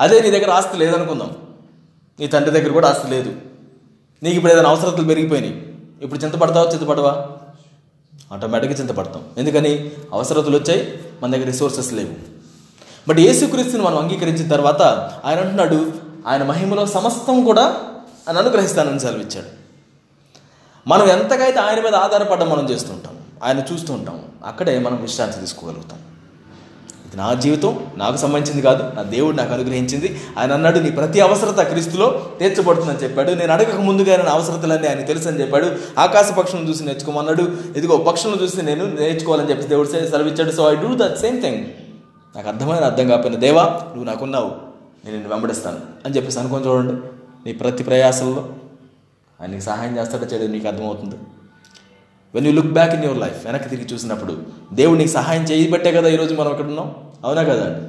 అదే నీ దగ్గర ఆస్తి లేదనుకుందాం. నీ తండ్రి దగ్గర కూడా ఆస్తి లేదు. నీకు ఇప్పుడు ఏదైనా అవసరతలు పెరిగిపోయినాయి. ఇప్పుడు చింతపడతావా చింతపడవా ఆటోమేటిక్గా చింతపడతాం ఎందుకని? అవసరతలు వచ్చాయి మన దగ్గర రిసోర్సెస్ లేవు. బట్ యేసుక్రీస్తుని మనం అంగీకరించిన తర్వాత ఆయన అంటున్నాడు ఆయన మహిమలో సమస్తం కూడా ఆయన అనుగ్రహిస్తానని సెలవిచ్చాడు. మనం ఎంతకైతే ఆయన మీద ఆధారపడడం మనం చేస్తుంటాం ఆయన చూస్తూ ఉంటాం అక్కడే మనం విశ్రాంతి తీసుకోగలుగుతాం. ఇది నా జీవితం నాకు సంబంధించింది కాదు నా దేవుడు నాకు అనుగ్రహించింది. ఆయన అన్నాడు నీ ప్రతి అవసరత క్రీస్తులో తీర్చబడుతుందని చెప్పాడు. నేను అడగక ముందుగా నా అవసరతలన్నీ ఆయన తెలుసు అని చెప్పాడు. ఆకాశ పక్షులను చూసి నేర్చుకోమన్నాడు. ఇదిగో పక్షులను చూసి నేను నేర్చుకోవాలని చెప్పి దేవుడు సెలవిచ్చాడు. So I do that same thing నాకు అర్థమైన అర్థం కాకపోయిన దేవా నువ్వు నాకున్నావు. నేను నిన్ను వెంబడిస్తాను. అని చెప్పేసి అనుకొని చూడండి. నీ ప్రతి ప్రయాసంలో ఆయనకి సహాయం చేస్తాడో చేయడం నీకు అర్థమవుతుంది. When you look back in your life వెనక్కి తిరిగి చూసినప్పుడు దేవుడు నీకు సహాయం చేయబట్టే కదా ఈరోజు మనం ఇక్కడ ఉన్నాం అవునా కదా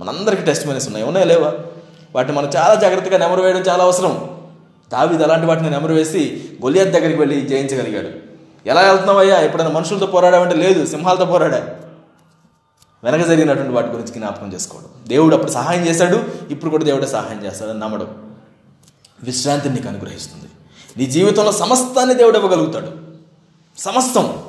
మనందరికీ టెస్ట్ మనీస్ ఉన్నాయి. ఉన్నాయా? లేవా? వాటిని మనం చాలా జాగ్రత్తగా నెమరు వేయడం చాలా అవసరం. దావిది అలాంటి వాటిని నెమరు వేసి గొలియత్ దగ్గరికి వెళ్ళి జయించగలిగాడు. ఎలా వెళ్తున్నావయ్యా ఎప్పుడైనా మనుషులతో పోరాడామంటే లేదు సింహాలతో పోరాడా? వెనక జరిగినటువంటి వాటి గురించి జ్ఞాపకం చేసుకోవడం. దేవుడు అప్పుడు సహాయం చేశాడు ఇప్పుడు కూడా దేవుడే సహాయం చేస్తాడని నమ్మడం. విశ్రాంతిని నీకు అనుగ్రహిస్తుంది. నీ జీవితంలో సమస్తాన్ని దేవుడు ఇవ్వగలుగుతాడు. సమస్తం.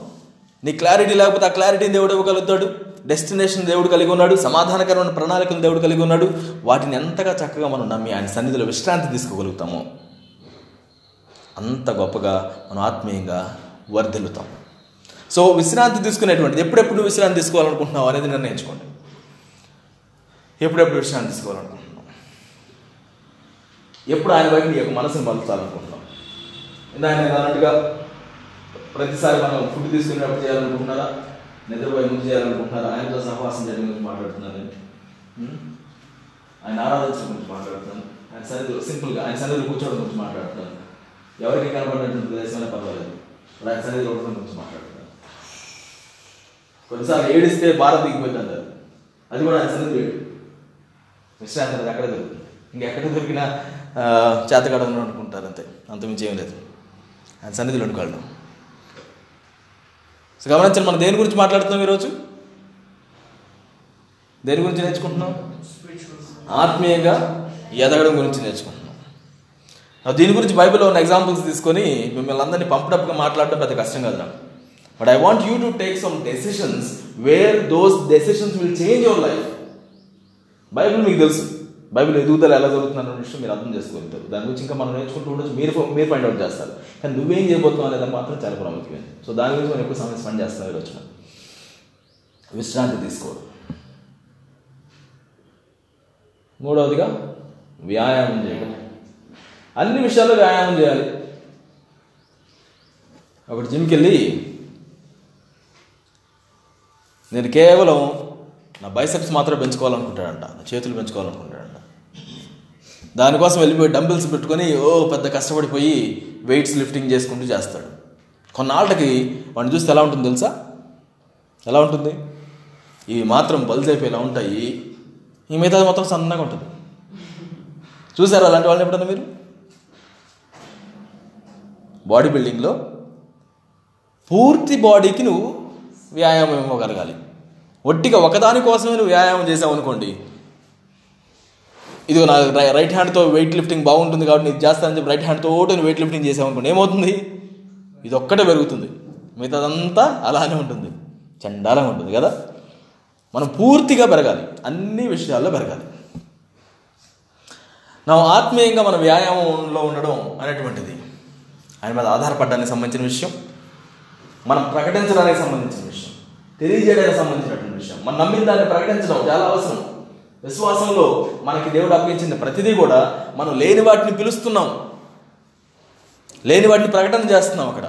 నీ క్లారిటీ లేకపోతే ఆ క్లారిటీని దేవుడు ఇవ్వగలుగుతాడు. డెస్టినేషన్ దేవుడు కలిగి ఉన్నాడు. సమాధానకరమైన ప్రణాళికలు దేవుడు కలిగి ఉన్నాడు. వాటిని ఎంతగా చక్కగా మనం నమ్మి ఆయన సన్నిధిలో విశ్రాంతి తీసుకోగలుగుతామో అంత గొప్పగా మనం ఆత్మీయంగా వర్ధిల్లుతాం. సో విశ్రాంతి తీసుకునేటువంటిది ఎప్పుడెప్పుడు నువ్వు విశ్రాంతి తీసుకోవాలనుకుంటున్నావు అనేది నిర్ణయించుకోండి. ఎప్పుడెప్పుడు విశ్రాంతి తీసుకోవాలనుకుంటున్నావు? ఎప్పుడు ఆయన వైపు నీ యొక్క మనసును మలుచాలనుకుంటున్నావు ఇందా ఆయన అన్నట్టుగా ప్రతిసారి మనం ఫుడ్ తీసుకునేటప్పుడు చేయాలనుకుంటున్నారా? నిద్రపోయి ముందు చేయాలనుకుంటున్నారా? ఆయనతో సహవాసం చేయడం గురించి మాట్లాడుతున్నాను నేను. ఆయన ఆరాధించడం గురించి మాట్లాడుతాను ఆయన సన్నిధిలో సింపుల్గా ఆయన సన్నిధిలో కూర్చోవడం గురించి మాట్లాడుతాను ఎవరికి కనబడినటువంటి ప్రదేశమైనా పర్వాలేదు. ఇప్పుడు ఆయన సన్నిధిలో ఉండడం గురించి మాట్లాడుతాను కొన్నిసార్లు ఏడిస్తే బాధ దిగిపోయింది అంటారు. అది కూడా ఆయన సన్నిధి వేడు విశ్రాంతి అనేది అక్కడ దొరుకుతుంది. ఇంకెక్కడ దొరికినా ఆ, అనుకుంటారు అంతే. అంతమించి ఏం లేదు. ఆయన సన్నిధిలో వండుకోవడం సో గమనించండి మనం దేని గురించి మాట్లాడుతున్నాం ఈరోజు? దేని గురించి నేర్చుకుంటున్నాం? ఆత్మీయంగా ఎదగడం గురించి నేర్చుకుంటున్నాం. దీని గురించి బైబిల్లో ఉన్న ఎగ్జాంపుల్స్ తీసుకొని మిమ్మల్ని అందరినీ పంపడప్పుగా మాట్లాడడం పెద్ద కష్టం కదా but I want you to take some decisions where those decisions will change your life Bible మీకు తెలుసు. బైబిల్ ఎదుగుదల ఎలా జరుగుతుందన్న విషయం మీరు అర్థం చేసుకోగలుగుతారు. దాని గురించి ఇంకా మనం నేర్చుకుంటూ ఉండొచ్చు. మీరు మీరు ఫైండ్ అవుట్ చేస్తారు. కానీ నువ్వేం చేయబోతున్నావు అనేది మాత్రం చాలా ప్రాముఖ్యమైనది. సో దాని గురించి మనం ఎక్కువ సమయం స్పెండ్ చేస్తాం ఈ విశ్రాంతి తీసుకోవడం. మూడవదిగా వ్యాయామం చేయడం. అన్ని విషయాల్లో వ్యాయామం చేయాలి. ఒకటి జిమ్కి వెళ్ళి నేను కేవలం నా బైసెప్స్ మాత్రం పెంచుకోవాలనుకుంటాడంట. నా చేతులు పెంచుకోవాలనుకుంటాడంట దానికోసం వెళ్ళిపోయి డంబిల్స్ పెట్టుకొని ఓ పెద్ద కష్టపడిపోయి వెయిట్స్ లిఫ్టింగ్ చేసుకుంటూ చేస్తాడు. కొన్నాళ్ళకి వాడిని చూస్తే ఎలా ఉంటుంది తెలుసా? ఎలా ఉంటుంది? ఇవి మాత్రం బల్జ్ అయిపోయేలా ఉంటాయి. ఈ మిగతాది మొత్తం సన్నగా ఉంటుంది. చూసారా అలాంటి వాళ్ళని ఎప్పుడన్నా మీరు? బాడీ బిల్డింగ్లో పూర్తి బాడీకి నువ్వు వ్యాయామం ఇవ్వగలగాలి. ఒట్టిగా ఒకదాని కోసమే నువ్వు వ్యాయామం చేసావు అనుకోండి ఇదిగో నా రై- రైట్ హ్యాండ్తో వెయిట్ లిఫ్టింగ్ బాగుంటుంది కాబట్టి నేను చేస్తానని చెప్పి రైట్ హ్యాండ్తో నువ్వు వెయిట్ లిఫ్టింగ్ చేసామనుకోండి ఏమవుతుంది? ఇది ఒక్కటే పెరుగుతుంది. మిగతాదంతా అలానే ఉంటుంది. చండాలంగా ఉంటుంది కదా? మనం పూర్తిగా పెరగాలి. అన్ని విషయాల్లో పెరగాలి. నా ఆత్మీయంగా మన వ్యాయామంలో ఉండడం అనేటువంటిది ఆయన మీద ఆధారపడడానికి సంబంధించిన విషయం. మనం ప్రకటించడానికి సంబంధించిన విషయం. తెలియజేయడానికి సంబంధించినటువంటి విషయం. మనం నమ్మిన దాన్ని ప్రకటించడం చాలా అవసరం. విశ్వాసంలో మనకి దేవుడు అప్పగించిన ప్రతిదీ కూడా మనం లేని వాటిని పిలుస్తున్నాం. లేని వాటిని ప్రకటన చేస్తున్నాం అక్కడ.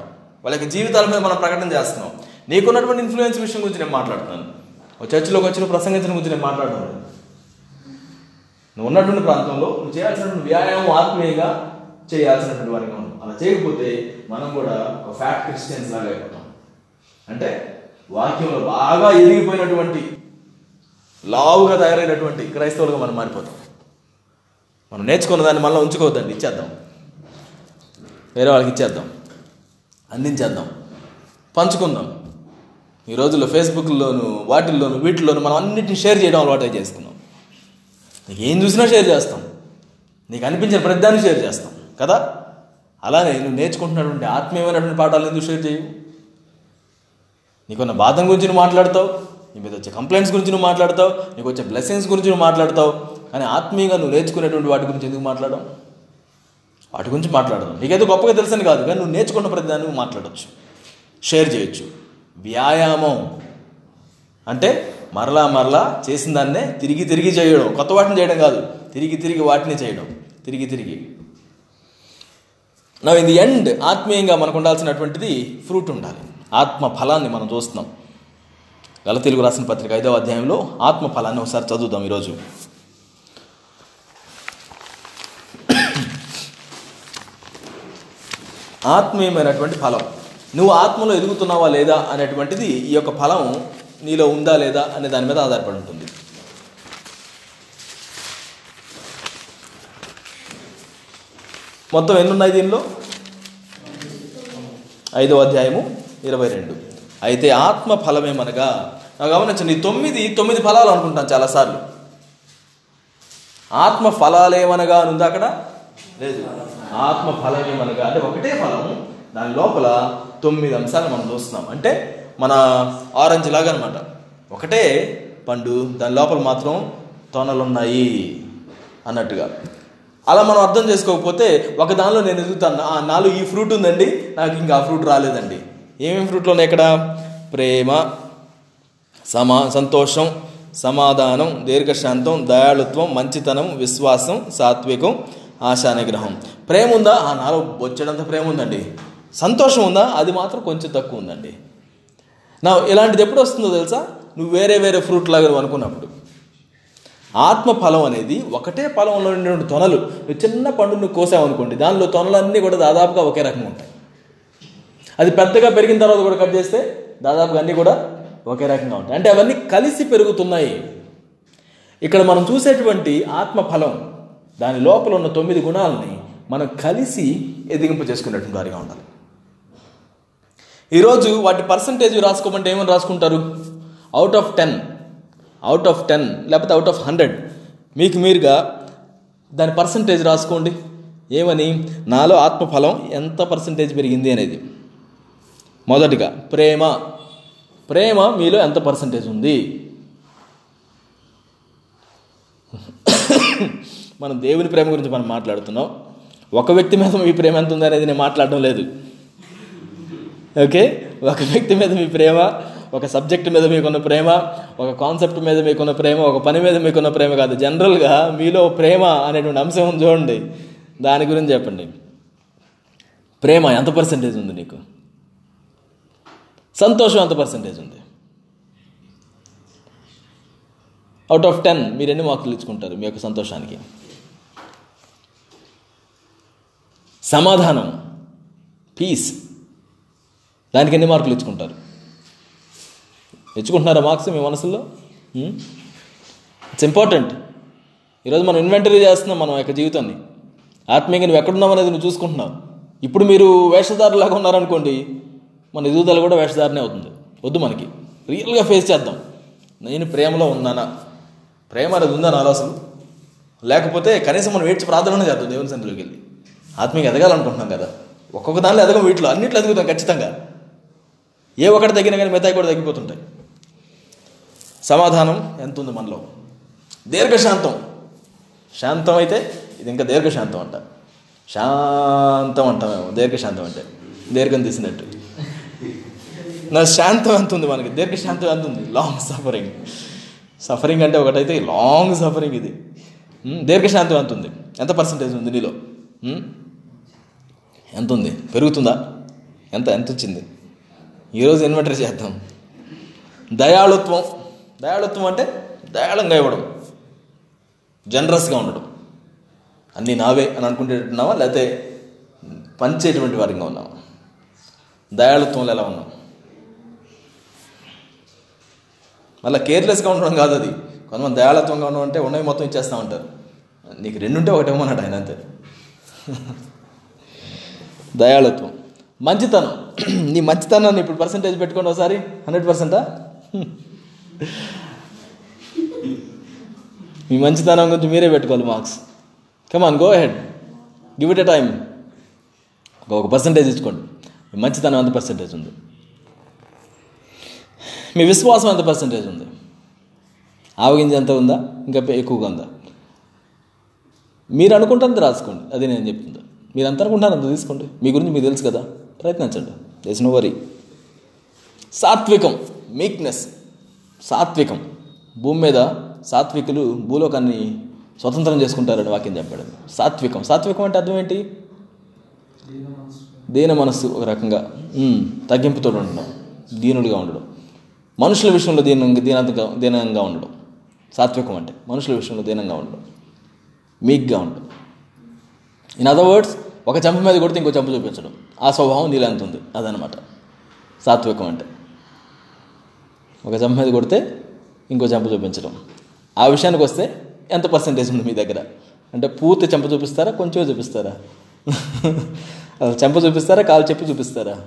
వాళ్ళకి జీవితాల మీద మనం ప్రకటన చేస్తున్నాం. నీకున్నటువంటి ఇన్ఫ్లుయెన్స్ విషయం గురించి నేను మాట్లాడుతున్నాను. ఒక చర్చిలోకి వచ్చిన ప్రసంగించిన గురించి నేను మాట్లాడుతున్నాను. నువ్వు ఉన్నటువంటి ప్రాంతంలో నువ్వు చేయాల్సినటువంటి వ్యాయామం ఆత్మీయంగా చేయాల్సినటువంటి వారిగా ఉన్నాం. అలా చేయకపోతే మనం కూడా ఒక ఫ్యాట్ క్రిస్టియన్స్ లాగా అయిపోతాం. అంటే వాక్యంలో బాగా ఎదిగిపోయినటువంటి లావుగా తయారైనటువంటి క్రైస్తవులుగా మనం మారిపోతాం. మనం నేర్చుకున్న దాన్ని మళ్ళీ ఉంచుకోవద్దండి ఇచ్చేద్దాం. వేరే వాళ్ళకి ఇచ్చేద్దాం. అందించేద్దాం. పంచుకుందాం. ఈ రోజుల్లో ఫేస్బుక్లోను వాటిల్లోను వీటిల్లోను మనం అన్నింటిని షేర్ చేయడం అలవాటు చేసుకున్నాం నీకు ఏం చూసినా షేర్ చేస్తాం. నీకు అనిపించిన ప్రతిదాన్ని షేర్ చేస్తాం. కదా? అలానే నువ్వు నేర్చుకుంటున్నటువంటి ఆత్మీయమైనటువంటి పాఠాలు ఎందుకు షేర్ చేయవు? నీకున్న బాధం గురించి నువ్వు మాట్లాడతావు? నీ మీద వచ్చే కంప్లైంట్స్ గురించి నువ్వు మాట్లాడతావు నీకు వచ్చే బ్లెస్సింగ్స్ గురించి నువ్వు మాట్లాడతావు. కానీ ఆత్మీయంగా నువ్వు నేర్చుకునేటువంటి వాటి గురించి ఎందుకు మాట్లాడడం వాటి గురించి మాట్లాడదాం. నీకేదో గొప్పగా తెలుసని కాదు కానీ నువ్వు నేర్చుకున్న ప్రతిదాన్ని నువ్వు మాట్లాడవచ్చు షేర్ చేయొచ్చు. వ్యాయామం. అంటే మరలా మరలా చేసిన దాన్నే తిరిగి తిరిగి చేయడం. కొత్త వాటిని చేయడం కాదు తిరిగి తిరిగి వాటిని చేయడం. తిరిగి తిరిగి. నా ఇది ది ఎండ్ ఆత్మీయంగా మనకు ఉండాల్సినటువంటిది ఫ్రూట్ ఉండాలి. ఆత్మ ఫలాన్ని మనం చూస్తున్నాం. గల తెలుగు రాసిన పత్రిక ఐదవ అధ్యాయంలో ఆత్మఫలాన్ని ఒకసారి చదువుదాం ఈరోజు. ఆత్మీయమైనటువంటి ఫలం. నువ్వు ఆత్మలో ఎదుగుతున్నావా లేదా అనేటువంటిది ఈ యొక్క ఫలం నీలో ఉందా లేదా అనే దాని మీద ఆధారపడి ఉంటుంది. మొత్తం ఎన్ని ఉన్నాయి దీనిలో? ఐదవ అధ్యాయము ఇరవై రెండు. అయితే ఆత్మ ఫలమేమనగా నాకు గమనించండి తొమ్మిది తొమ్మిది ఫలాలు అనుకుంటాను చాలాసార్లు. ఆత్మ ఫలాలేమనగా అని ఉందా అక్కడ? లేదు. ఆత్మ ఫలమేమనగా అంటే ఒకటే ఫలం దాని లోపల తొమ్మిది అంశాలు మనం చూస్తున్నాం. అంటే మన ఆరెంజ్ లాగా అనమాట ఒకటే పండు దాని లోపల మాత్రం తొనలున్నాయి అన్నట్టుగా. అలా మనం అర్థం చేసుకోకపోతే ఒక దానిలో నేను ఎదుగుతాను. నాలుగు నాలో ఈ ఫ్రూట్ ఉందండి నాకు ఇంకా ఆ ఫ్రూట్ రాలేదండి. ఏమేమి ఫ్రూట్లు ఉన్నాయి ఇక్కడ? ప్రేమ సమా సంతోషం సమాధానం దీర్ఘశాంతం దయాళుత్వం మంచితనం విశ్వాసం సాత్వికం ఆశానిగ్రహం. ప్రేమ ఉందా? ఆ నాలో బొచ్చడంత ప్రేమ ఉందండి. సంతోషం ఉందా? అది మాత్రం కొంచెం తక్కువ ఉందండి. నా ఇలాంటిది ఎప్పుడు వస్తుందో తెలుసా? నువ్వు వేరే వేరే ఫ్రూట్ లాగా అనుకున్నప్పుడు. ఆత్మ ఫలం అనేది ఒకటే ఫలంలో ఉండే తొనలు. నువ్వు చిన్న పండును కోసావు అనుకోండి దానిలో తొనలన్నీ కూడా దాదాపుగా ఒకే రకంగా ఉంటాయి. అది పెద్దగా పెరిగిన తర్వాత కూడా కట్ చేస్తే దాదాపుగా అన్నీ కూడా ఒకే రకంగా ఉంటాయి. అంటే అవన్నీ కలిసి పెరుగుతున్నాయి. ఇక్కడ మనం చూసేటువంటి ఆత్మ ఫలం దాని లోపల ఉన్న తొమ్మిది గుణాలని మనం కలిసి ఎదిగింపు చేసుకునేటువంటి వారిగా ఉండాలి. ఈరోజు వాటి పర్సంటేజ్ రాసుకోమంటే ఏమని రాసుకుంటారు? Out of ten out of ten లేకపోతే అవుట్ ఆఫ్ హండ్రెడ్ మీకు మీరుగా దాని పర్సంటేజ్ రాసుకోండి. ఏమని? నాలో ఆత్మఫలం ఎంత పర్సంటేజ్ పెరిగింది అనేది. మొదటిగా ప్రేమ. ప్రేమ మీలో ఎంత పర్సంటేజ్ ఉంది? మనం దేవుని ప్రేమ గురించి మనం మాట్లాడుతున్నాం. ఒక వ్యక్తి మీద మీ ప్రేమ ఎంత ఉంది అనేది నేను మాట్లాడడం లేదు. ఓకే ఒక వ్యక్తి మీద మీ ప్రేమ ఒక సబ్జెక్ట్ మీద మీకున్న ప్రేమ ఒక కాన్సెప్ట్ మీద మీకున్న ప్రేమ ఒక పని మీద మీకున్న ప్రేమ కాదు. జనరల్గా మీలో ప్రేమ అనేటువంటి అంశం ఉంది చూడండి. దాని గురించి చెప్పండి. ప్రేమ ఎంత పర్సంటేజ్ ఉంది నీకు? సంతోషం ఎంత పర్సంటేజ్ ఉంది? అవుట్ ఆఫ్ టెన్ మీరు ఎన్ని మార్కులు ఇచ్చుకుంటారు మీ యొక్క సంతోషానికి? సమాధానం పీస్ దానికి ఎన్ని మార్కులు ఇచ్చుకుంటారు ఇచ్చుకుంటున్నారా మార్క్స్ మీ మనసులో ఇట్స్ ఇంపార్టెంట్ ఈరోజు మనం ఇన్వెంటరీ చేస్తున్నాం మనం యొక్క జీవితాన్ని. ఆత్మీయంగా నువ్వు ఎక్కడున్నావు అనేది నువ్వు చూసుకుంటున్నావు. ఇప్పుడు మీరు వేషధారులాగా ఉన్నారనుకోండి మన ఎదుగుదల కూడా వేషధారనే అవుతుంది. వద్దు మనకి. రియల్గా ఫేస్ చేద్దాం. నేను ప్రేమలో ఉన్నానా? ప్రేమ అనేది ఉందా నాలో అసలు? లేకపోతే కనీసం మనం ఏడ్చి ప్రార్థన చేద్దాం దేవుని సన్నిధిలోకి వెళ్ళి. ఆత్మీయ ఎదగాలనుకుంటున్నాం కదా. ఒక్కొక్క దానిలో ఎదగం వీటిలో. అన్నిట్లో ఎదుగుతాం ఖచ్చితంగా. ఏ ఒక్కటి తగ్గినా కానీ మిగతాయి కూడా తగ్గిపోతుంటాయి. సమాధానం ఎంత ఉంది మనలో? దీర్ఘశాంతం. శాంతం అయితే ఇది ఇంకా దీర్ఘశాంతం అంట. శాంతం అంటామేమో. దీర్ఘశాంతం అంటే దీర్ఘం తీసినట్టు. నా శాంతం ఎంత ఉంది మనకి. దీర్ఘశాంతం ఎంత ఉంది. లాంగ్ సఫరింగ్ సఫరింగ్ అంటే ఒకటైతే లాంగ్ సఫరింగ్ ఇది. దీర్ఘశాంతం ఎంత ఉంది. ఎంత పర్సంటేజ్ ఉంది నీలో? ఎంత ఉంది? పెరుగుతుందా? ఎంత ఎంత వచ్చింది? ఈరోజు ఇన్వెంటరీ చేద్దాం. దయాళుత్వం. దయాళుత్వం అంటే దయాళంగా ఇవ్వడం. జనరస్గా ఉండడం. అన్నీ నావే అని అనుకుంటున్నావా లేకపోతే పంచేటువంటి వారిగా ఉన్నావా? దయాళుత్వంలో ఎలా ఉన్నాం మళ్ళీ కేర్లెస్గా ఉండడం కాదు అది. కొంతమంది దయాళత్వంగా ఉండడం అంటే ఉన్నవి మొత్తం ఇచ్చేస్తా ఉంటారు. నీకు రెండుంటే ఒకటి ఆయన అంతే. దయాళత్వం. మంచితనం. నీ మంచితనాన్ని ఇప్పుడు పర్సంటేజ్ పెట్టుకోండి ఒకసారి. హండ్రెడ్ పర్సెంటా మీ మంచితనం గురించి మీరే పెట్టుకోవాలి marks. Come on go head give it a time ఒక పర్సంటేజ్ ఇచ్చుకోండి. మంచితనం ఎంత పర్సంటేజ్ ఉంది? మీ విశ్వాసం ఎంత పర్సంటేజ్ ఉంది? ఆవగింజ ఎంత ఉందా? ఇంకా ఎక్కువగా ఉందా? మీరు అనుకుంటుంది రాసుకోండి. అది నేను చెప్తుందా మీరు అంత అనుకుంటారు అంత తీసుకోండి. మీ గురించి మీకు తెలుసు కదా. ప్రయత్నించండి. దేస్ నో వరీ సాత్వికం. మీక్నెస్ సాత్వికం. భూమి మీద సాత్వికులు భూలోకాన్ని స్వతంత్రం చేసుకుంటారని వాక్యం చెప్పాడు. సాత్వికం. సాత్వికం అంటే అర్థం ఏంటి? దీన మనస్సు ఒక రకంగా. తగ్గింపుతో ఉండడం. దీనుడిగా ఉండడం. మనుషుల విషయంలో దీనంగా దీనంతగా దీనంగా ఉండడం. సాత్వికం అంటే మనుషుల విషయంలో దీనంగా ఉండడం. మీక్గా ఉండడం. ఇన్ అదర్ వర్డ్స్ ఒక చెంప మీద కొడితే ఇంకో చెంప చూపించడం. ఆ స్వభావం నీలో ఎంత ఉంది? అదనమాట సాత్వికం అంటే ఒక చెంప మీద కొడితే ఇంకో చెంప చూపించడం. ఆ విషయానికి వస్తే ఎంత పర్సంటేజ్ ఉంది మీ దగ్గర? అంటే పూర్తి చెంప చూపిస్తారా? కొంచెం చూపిస్తారా? అసలు చెంప చూపిస్తారా? కాలు చెప్పి చూపిస్తారా?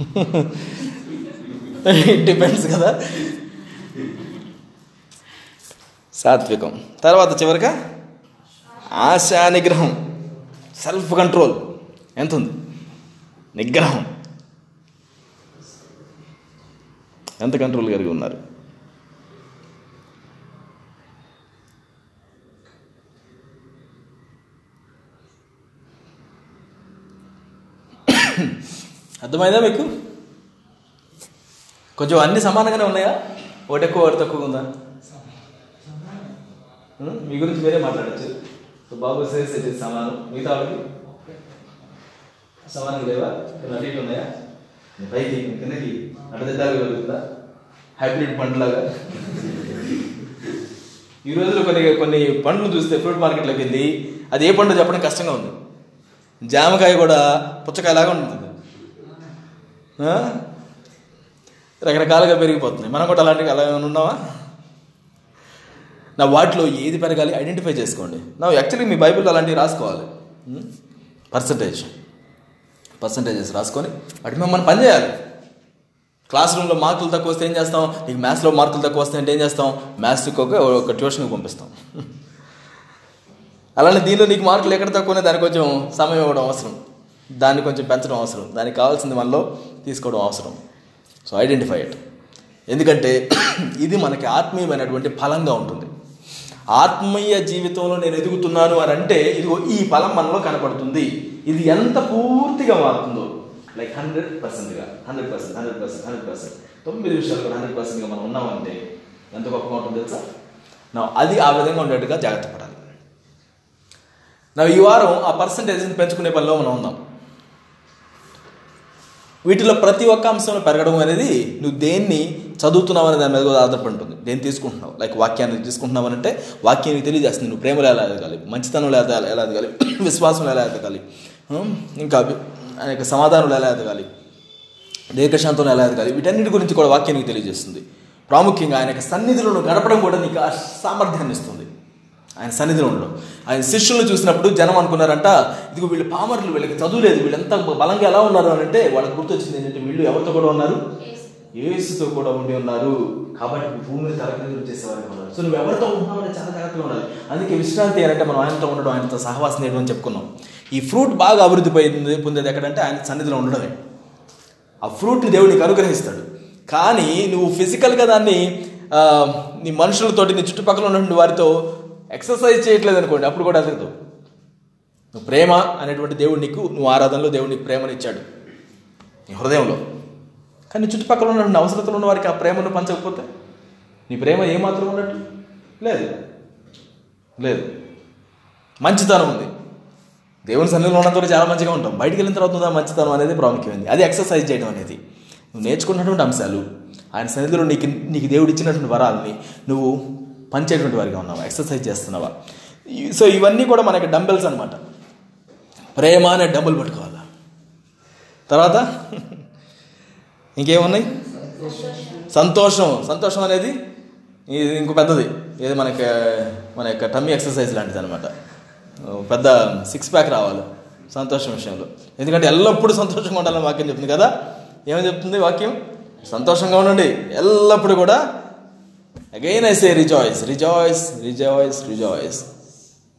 ఇట్ డిపెండ్స్ కదా. సాత్వికం. తర్వాత చివరిగా ఆశా నిగ్రహం. సెల్ఫ్ కంట్రోల్ ఎంత ఉంది నిగ్రహం. ఎంత కంట్రోల్ కలిగి ఉన్నారు? అర్థమైందా మీకు? కొంచెం అన్ని సమానంగానే ఉన్నాయా? ఒకటి ఎక్కువ ఒకటి తక్కువ ఉందా? మీ గురించి వేరే మాట్లాడచ్చు. సో బాబు సేస్ ఇట్ సమానం. మిగతా వాళ్ళకి? సమానంగా లేవా? అటు ఇటు ఉన్నాయా? పైకి కిందకి అడ్డదిద్దాలు కలుగుతుందా హైబ్రిడ్ పండ్లాగా ఈ రోజుల్లో కొన్ని కొన్ని పండ్లు చూస్తే ఫ్రూట్ మార్కెట్లోకి వెళ్ళి అది ఏ పండు చెప్పడం కష్టంగా ఉంది. జామకాయ కూడా పుచ్చకాయలాగా ఉంటుంది. రకరకాలుగా పెరిగిపోతున్నాయి. మనం కూడా అలాంటివి అలా ఉన్నావా? నా వాటిలో ఏది పెరగాలి ఐడెంటిఫై చేసుకోండి. నా యాక్చువల్లీ మీ బైబిల్లో అలాంటివి రాసుకోవాలి. Hmm? పర్సంటేజ్ పర్సంటేజెస్ రాసుకొని వాటి మీద మనం పని చేయాలి క్లాస్ రూమ్లో మార్కులు తక్కువ వస్తే ఏం చేస్తాం? నీకు మ్యాథ్స్లో మార్కులు తక్కువ వస్తే అంటే ఏం చేస్తాం? మ్యాథ్స్కి ఒక ఒక ట్యూషన్కి పంపిస్తాం. అలానే దీనిలో నీకు మార్కులు ఎక్కడ తక్కువ ఉన్నాయి? దానికి కొంచెం సమయం ఇవ్వడం అవసరం. దాన్ని కొంచెం పెంచడం అవసరం. దానికి కావాల్సింది మనలో తీసుకోవడం అవసరం. సో ఐడెంటిఫై ఇట్ ఎందుకంటే ఇది మనకి ఆత్మీయమైనటువంటి ఫలంగా ఉంటుంది. ఆత్మీయ జీవితంలో నేను ఎదుగుతున్నాను అని అంటే ఇదిగో ఈ ఫలం మనలో కనపడుతుంది. ఇది ఎంత పూర్తిగా మారుతుందో. లైక్ హండ్రెడ్ పర్సెంట్గా hundred percent hundred percent hundred percent తొమ్మిది విషయాలు కూడా హండ్రెడ్ పర్సెంట్గా మనం ఉన్నామంటే ఎంత గొప్పగా ఉంటుంది తెలుసా? నా అది ఆ విధంగా ఉండేట్టుగా జాగ్రత్త పడాలి. నా ఈ వారం ఆ పర్సంటేజ్ని పెంచుకునే పనిలో మనం ఉన్నాం. వీటిలో ప్రతి ఒక్క అంశంలో పెరగడం అనేది నువ్వు దేన్ని చదువుతున్నావు అనే దాని మీద కూడా ఆధారపడి ఉంటుంది దేన్ని తీసుకుంటున్నావు? లైక్ వాక్యాన్ని తీసుకుంటున్నావు అంటే తెలియజేస్తుంది. నువ్వు ప్రేమలో ఎలా ఎదగాలి? మంచితనంలో ఎలా ఎలా ఎదగాలి? విశ్వాసంలో ఎలా ఎదగాలి? ఇంకా అనేక సమాధానంలో ఎలా ఎదగాలి? దీర్ఘశాంతంలో ఎలా ఎదగాలి? వీటన్నిటి గురించి కూడా వాక్యానికి తెలియజేస్తుంది. ప్రాముఖ్యంగా ఆయన యొక్క సన్నిధిలో గడపడం కూడా నీకు సామర్థ్యాన్ని ఇస్తుంది. ఆయన సన్నిధిలో ఉండడం. ఆయన శిష్యులను చూసినప్పుడు జనం అనుకున్నారంట ఇదిగో వీళ్ళు పామర్లు వీళ్ళకి చదువులేదు వీళ్ళు ఎంత బలంగా ఎలా ఉన్నారు? అని అంటే వాళ్ళకి గుర్తొచ్చింది ఏంటంటే వీళ్ళు ఎవరితో కూడా ఉన్నారు? ఏసుతో కూడా ఉండి ఉన్నారు. కాబట్టి భూమిని తరగతి చేసేవారు ఉన్నారు. సో నువ్వు ఎవరితో ఉంటున్నావు చాలా జాగ్రత్తగా ఉండాలి. అందుకే విశ్రాంతి అంటే మనం ఆయనతో ఉండడం ఆయనతో సహవాసం చేయడం అని చెప్పుకున్నాం. ఈ ఫ్రూట్ బాగా అభివృద్ధి పొంది పొందేది ఎక్కడంటే ఆయన సన్నిధిలో ఉండడమే. ఆ ఫ్రూట్ని దేవుడు నీకు అనుగ్రహిస్తాడు. కానీ నువ్వు ఫిజికల్గా దాన్ని నీ మనుషులతోటి నీ చుట్టుపక్కల ఉన్నటువంటి వారితో ఎక్సర్సైజ్ చేయట్లేదు అనుకోండి అప్పుడు కూడా అసలు నువ్వు ప్రేమ అనేటువంటి దేవుడు నీకు నువ్వు ఆరాధనలో దేవుడు నీకు ప్రేమను ఇచ్చాడు. నీ హృదయంలో. కానీ చుట్టుపక్కల ఉన్నటువంటి అవసరతలు ఉన్న వారికి ఆ ప్రేమను పంచకపోతే? నీ ప్రేమ ఏమాత్రం ఉన్నట్టు? లేదు. లేదు. మంచితనం ఉంది. దేవుని సన్నిధిలో ఉన్నంత వరకు చాలా మంచిగా ఉంటాం. బయటికి వెళ్ళిన తర్వాత ఉన్న మంచితనం అనేది ప్రాముఖ్యమైనది అది ఎక్సర్సైజ్ చేయడం అనేది. నువ్వు నేర్చుకున్నటువంటి అంశాలు ఆయన సన్నిధిలో నీకు నీకు దేవుడు ఇచ్చినటువంటి వరాలని నువ్వు పంచేటువంటి వారిగా ఉన్నావా? ఎక్సర్సైజ్ చేస్తున్నావా? ఈ- సో ఇవన్నీ కూడా మనకి డంబెల్స్ అనమాట ప్రేమ అనే డంబుల్ పట్టుకోవాలా? తర్వాత ఇంకేమున్నాయి? సంతోషం. సంతోషం అనేది ఇది ఇంకో పెద్దది. ఇది మనకి మన యొక్క టమ్మీ ఎక్సర్సైజ్ లాంటిది అనమాట పెద్ద సిక్స్ ప్యాక్ రావాలి సంతోషం విషయంలో. ఎందుకంటే ఎల్లప్పుడూ సంతోషంగా ఉండాలని వాక్యం చెప్తుంది కదా? ఏమని చెప్తుంది వాక్యం? సంతోషంగా ఉండండి. ఎల్లప్పుడూ కూడా again I say rejoice rejoice rejoice rejoice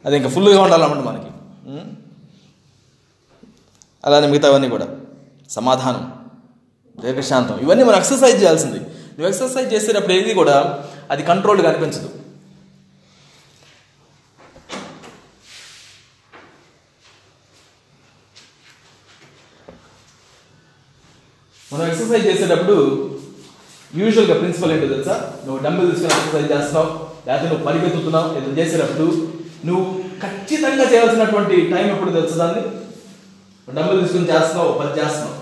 అది ఇంకా ఫుల్గా ఉండాలన్నమాట మనకి. అలానే మిగతావన్నీ కూడా. సమాధానం దీర్ఘశాంతం. ఇవన్నీ మనం ఎక్సర్సైజ్ చేయాల్సింది. నువ్వు ఎక్సర్సైజ్ చేసేటప్పుడు ఏది కూడా అది కంట్రోల్గా అనిపించదు. మనం ఎక్సర్సైజ్ చేసేటప్పుడు యూజువల్గా ప్రిన్సిపల్ ఏంటో తెలుసా? నువ్వు డంబుల్ తీసుకుని ఎక్సర్సైజ్ చేస్తున్నావు లేకపోతే నువ్వు పరిగెత్తుతున్నావు ఏదో చేసేటప్పుడు నువ్వు ఖచ్చితంగా చేయాల్సినటువంటి టైం ఎప్పుడు తెలుసు దాన్ని డంబుల్ తీసుకుని చేస్తున్నావు ఒక పది చేస్తున్నావు.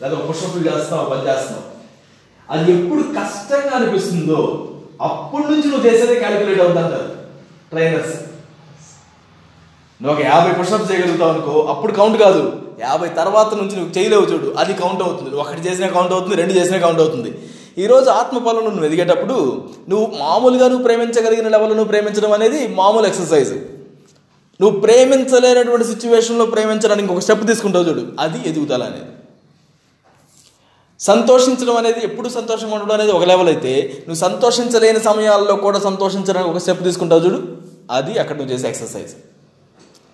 లేదా ఒక పుష్పలు చేస్తున్నావు ఒక పది చేస్తున్నావు. అది ఎప్పుడు కష్టంగా అనిపిస్తుందో అప్పటి నుంచి నువ్వు చేసేదే క్యాలిక్యులేట్ అవుతుంటారు ట్రైనర్స్ నువ్వు ఒక యాభై పుషప్స్ చేయగలుగుతావు అనుకో అప్పుడు కౌంట్ కాదు. యాభై తర్వాత నుంచి నువ్వు చేయలేవు చూడు అది కౌంట్ అవుతుంది. ఒకటి చేసినా కౌంట్ అవుతుంది రెండు చేసినా కౌంట్ అవుతుంది. ఈరోజు ఆత్మఫలం నువ్వు ఎదిగేటప్పుడు నువ్వు మామూలుగా నువ్వు ప్రేమించగలిగిన లెవెల్ నువ్వు ప్రేమించడం అనేది మామూలు ఎక్సర్సైజ్. నువ్వు ప్రేమించలేనటువంటి సిచ్యువేషన్లో ప్రేమించడానికి ఒక స్టెప్ తీసుకుంటావు చూడు అది ఎదుగుదల అనేది. సంతోషించడం అనేది ఎప్పుడు సంతోషంగా ఉండడం అనేది ఒక లెవెల్ అయితే నువ్వు సంతోషించలేని సమయాల్లో కూడా సంతోషించడానికి ఒక స్టెప్ తీసుకుంటావు చూడు అది అక్కడ నువ్వు చేసే ఎక్సర్సైజ్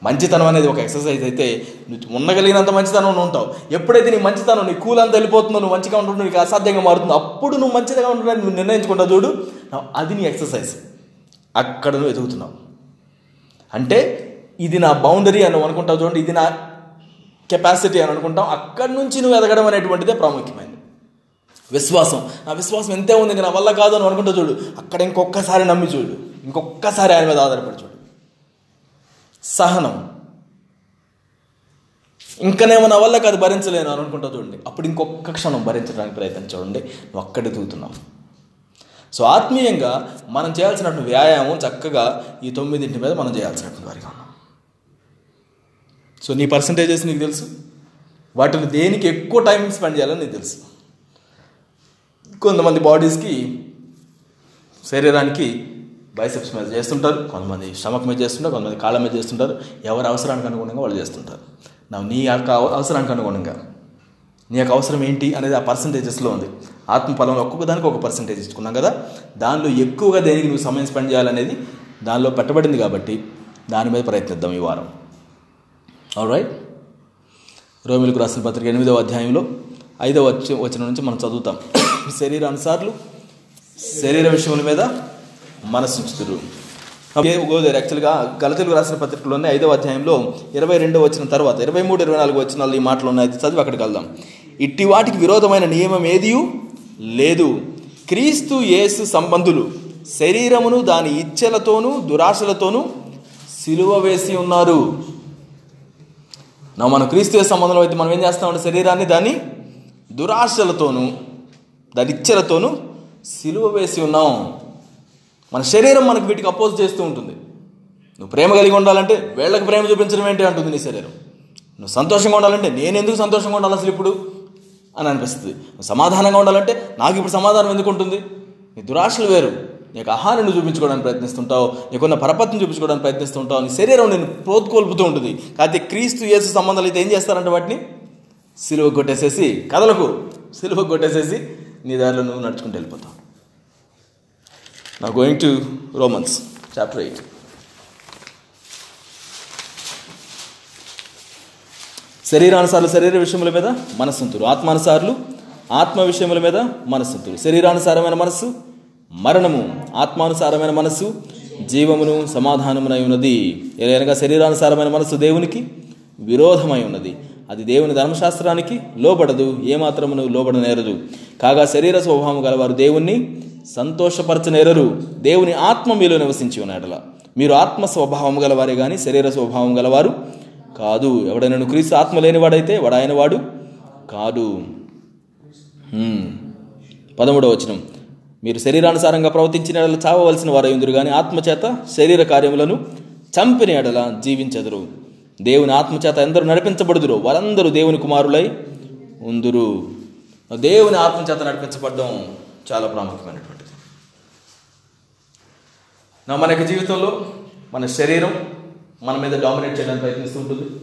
మంచితనం అనేది ఒక ఎక్సర్సైజ్ అయితే నువ్వు ఉండగలిగినంత మంచితనం ఉంటావు. ఎప్పుడైతే నీ మంచితనం నీ కూలంతా అంతా వెళ్ళిపోతుందో నువ్వు మంచిగా ఉంటుందో నీకు అసాధ్యంగా మారుతుందో అప్పుడు నువ్వు మంచిగా ఉంటుందని నువ్వు నిర్ణయించుకుంటావు చూడు. అది నీ ఎక్సర్సైజ్. అక్కడ నువ్వు ఎదుగుతున్నావు. అంటే ఇది నా బౌండరీ అని అనుకుంటావు చూడండి ఇది నా కెపాసిటీ అని అనుకుంటాం అక్కడి నుంచి నువ్వు ఎదగడం అనేటువంటిదే ప్రాముఖ్యమైనది. విశ్వాసం. ఆ విశ్వాసం ఎంతే ఉంది ఇంకా నా వల్ల కాదు అని అనుకుంటా చూడు. అక్కడ ఇంకొకసారి నమ్మి చూడు. ఇంకొకసారి ఆయన మీద ఆధారపడి చూడు. సహనం. ఇంకనేమో నా వల్ల కాదు భరించలేను అని అనుకుంటా చూడండి. అప్పుడు ఇంకొక క్షణం భరించడానికి ప్రయత్నం చూడండి. నువ్వు అక్కడే దిగుతున్నావు. సో ఆత్మీయంగా మనం చేయాల్సినటువంటి వ్యాయామం చక్కగా ఈ తొమ్మిదింటి మీద మనం చేయాల్సినటువంటి వారిగా ఉన్నాం. సో నీ పర్సంటేజెస్ నీకు తెలుసు. వాటిని దేనికి ఎక్కువ టైం స్పెండ్ చేయాలని నీకు తెలుసు. కొంతమంది బాడీస్కి శరీరానికి బైసెప్స్ మీద చేస్తుంటారు కొంతమంది స్టమక్ మీద చేస్తుంటారు కొంతమంది కాళ్ళ మీద చేస్తుంటారు. ఎవరి అవసరానికి అనుగుణంగా వాళ్ళు చేస్తుంటారు. నా నీ యొక్క అవ- అవసరానికి అనుగుణంగా నీ యొక్క అవసరం ఏంటి అనేది ఆ పర్సంటేజెస్లో ఉంది. ఆత్మఫలంలో ఒక్కొక్క దానికి ఒక పర్సంటేజ్ ఇచ్చుకున్నాం కదా? దానిలో ఎక్కువగా దేనికి నువ్వు సమయం స్పెండ్ చేయాలనేది దానిలో పెట్టబడింది కాబట్టి దాని మీద ప్రయత్నిద్దాం ఈ వారం. ఆల్ రైట్ రోమిలకు రాసిన పత్రిక ఎనిమిదవ అధ్యాయంలో ఐదవ వచ్చిన నుంచి మనం చదువుతాం. శరీరానుసార్లు శరీర విషయముల మీద మనసుంచుతురు గోదారు యాక్చువల్గా గలతెలుగు రాసిన పత్రికలోనే ఐదవ అధ్యాయంలో ఇరవై రెండో వచ్చిన తర్వాత ఇరవై మూడు ఇరవై నాలుగు వచ్చిన ఈ మాటలు ఉన్నాయి. చదివి అక్కడికి వెళ్దాం. ఇట్టి వాటికి విరోధమైన నియమం ఏది? లేదు. క్రీస్తు యేసు సంబంధులు శరీరమును దాని ఇచ్ఛలతోనూ దురాశలతోనూ సిలువ వేసి ఉన్నారు. నా మన క్రీస్తు యేసు సంబంధంలో అయితే మనం ఏం చేస్తామంటే శరీరాన్ని దాని దురాశలతోనూ దాని ఇచ్చలతోనూ సిలువ వేసి ఉన్నాం. మన శరీరం మనకు వీటికి అపోజ్ చేస్తూ ఉంటుంది. నువ్వు ప్రేమ కలిగి ఉండాలంటే వీళ్ళకి ప్రేమ చూపించడం ఏంటి అంటుంది నీ శరీరం. నువ్వు సంతోషంగా ఉండాలంటే నేను ఎందుకు సంతోషంగా ఉండాలి అసలు ఇప్పుడు? అని అనిపిస్తుంది. నువ్వు సమాధానంగా ఉండాలంటే నాకు ఇప్పుడు సమాధానం ఎందుకు ఉంటుంది? నీ దురాశలు వేరు. నీకు ఆహారం నువ్వు చూపించుకోవడానికి ప్రయత్నిస్తుంటావు. నీకున్న పరపతిని చూపించుకోవడానికి ప్రయత్నిస్తుంటావు. నీ శరీరం నేను ప్రోత్కోల్పుతూ ఉంటుంది. కాకపోతే క్రీస్తు యేసు సంబంధాలు అయితే ఏం చేస్తారంటే వాటిని? సిలువ కొట్టేసేసి కథలకు సిలువ కొట్టేసేసి నీ దారిలో నువ్వు నడుచుకుంటూ వెళ్ళిపోతావు. నా going to Romans chapter eight శరీరానుసారులు శరీర విషయముల మీద మనస్సుంతురు. ఆత్మానుసారులు ఆత్మ విషయముల మీద మనస్సుంతురు. శరీరానుసారమైన మనస్సు మరణము ఆత్మానుసారమైన మనస్సు జీవమును సమాధానమునై ఉన్నది. ఏదైనా శరీరానుసారమైన మనస్సు దేవునికి విరోధమై ఉన్నది. అది దేవుని ధర్మశాస్త్రానికి లోబడదు ఏమాత్రమును లోబడనేరదు. కాగా శరీర స్వభావం గలవారు దేవుణ్ణి సంతోషపరచనేరరు. దేవుని ఆత్మ మీలో నివసించి ఉన్నాడల మీరు ఆత్మ స్వభావం గలవారే కానీ శరీర స్వభావం గలవారు కాదు. ఎవడైనా క్రీస్తు ఆత్మ లేనివాడైతే వాడు ఆయన వాడు కాదు పదమూడవ వచనం. మీరు శరీరానుసారంగా ప్రవర్తించిన ఎడల చావవలసిన వారు కానీ ఆత్మచేత శరీర కార్యములను చంపిన ఎడల జీవించెదరు. దేవుని ఆత్మచేత ఎందరూ నడిపించబడుదురు వారందరూ దేవుని కుమారులై ఉందురు. దేవుని ఆత్మచేత నడిపించబడడం చాలా ప్రాముఖ్యమైనటువంటిది. నా మన యొక్క జీవితంలో మన శరీరం మన మీద డామినేట్ చేయడానికి ప్రయత్నిస్తూ ఉంటుంది.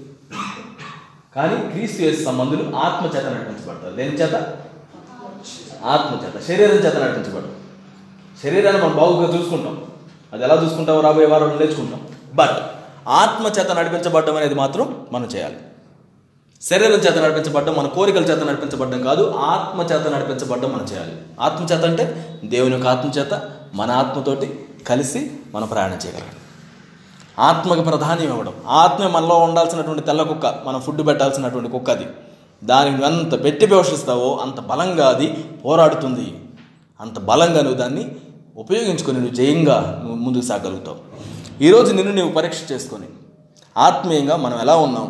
కానీ క్రీస్తు యేసు సంబంధులు ఆత్మ చేత దేని చేత? ఆత్మచేత శరీరం చేత నడిపించబడరు శరీరాన్ని మనం బాగుగా చూసుకుంటాం. అది ఎలా చూసుకుంటామో రాబోయే వారం నేర్చుకుంటాం. బట్ ఆత్మ చేత నడిపించబడడం అనేది మాత్రం మనం చేయాలి. శరీరం చేత నడిపించబడ్డం మన కోరికల చేత నడిపించబడ్డం కాదు ఆత్మ చేత నడిపించబడ్డం మనం చేయాలి. ఆత్మ చేత అంటే దేవుని యొక్క ఆత్మ చేత మన ఆత్మతోటి కలిసి మనం ప్రయాణం చేయగలం ఆత్మకు ప్రాధాన్యం ఇవ్వడం. ఆత్మ మనలో ఉండాల్సినటువంటి తెల్ల కుక్క మనం ఫుడ్ పెట్టాల్సినటువంటి కుక్క అది. దానిని ఎంత పెట్టి పోషిస్తావో అంత బలంగా అది పోరాడుతుంది. అంత బలంగా నువ్వు దాన్ని ఉపయోగించుకొని నువ్వు జయంగా నువ్వు ముందుకు సాగలుగుతావు. ఈరోజు నిన్ను నువ్వు పరీక్ష చేసుకొని ఆత్మీయంగా మనం ఎలా ఉన్నాం?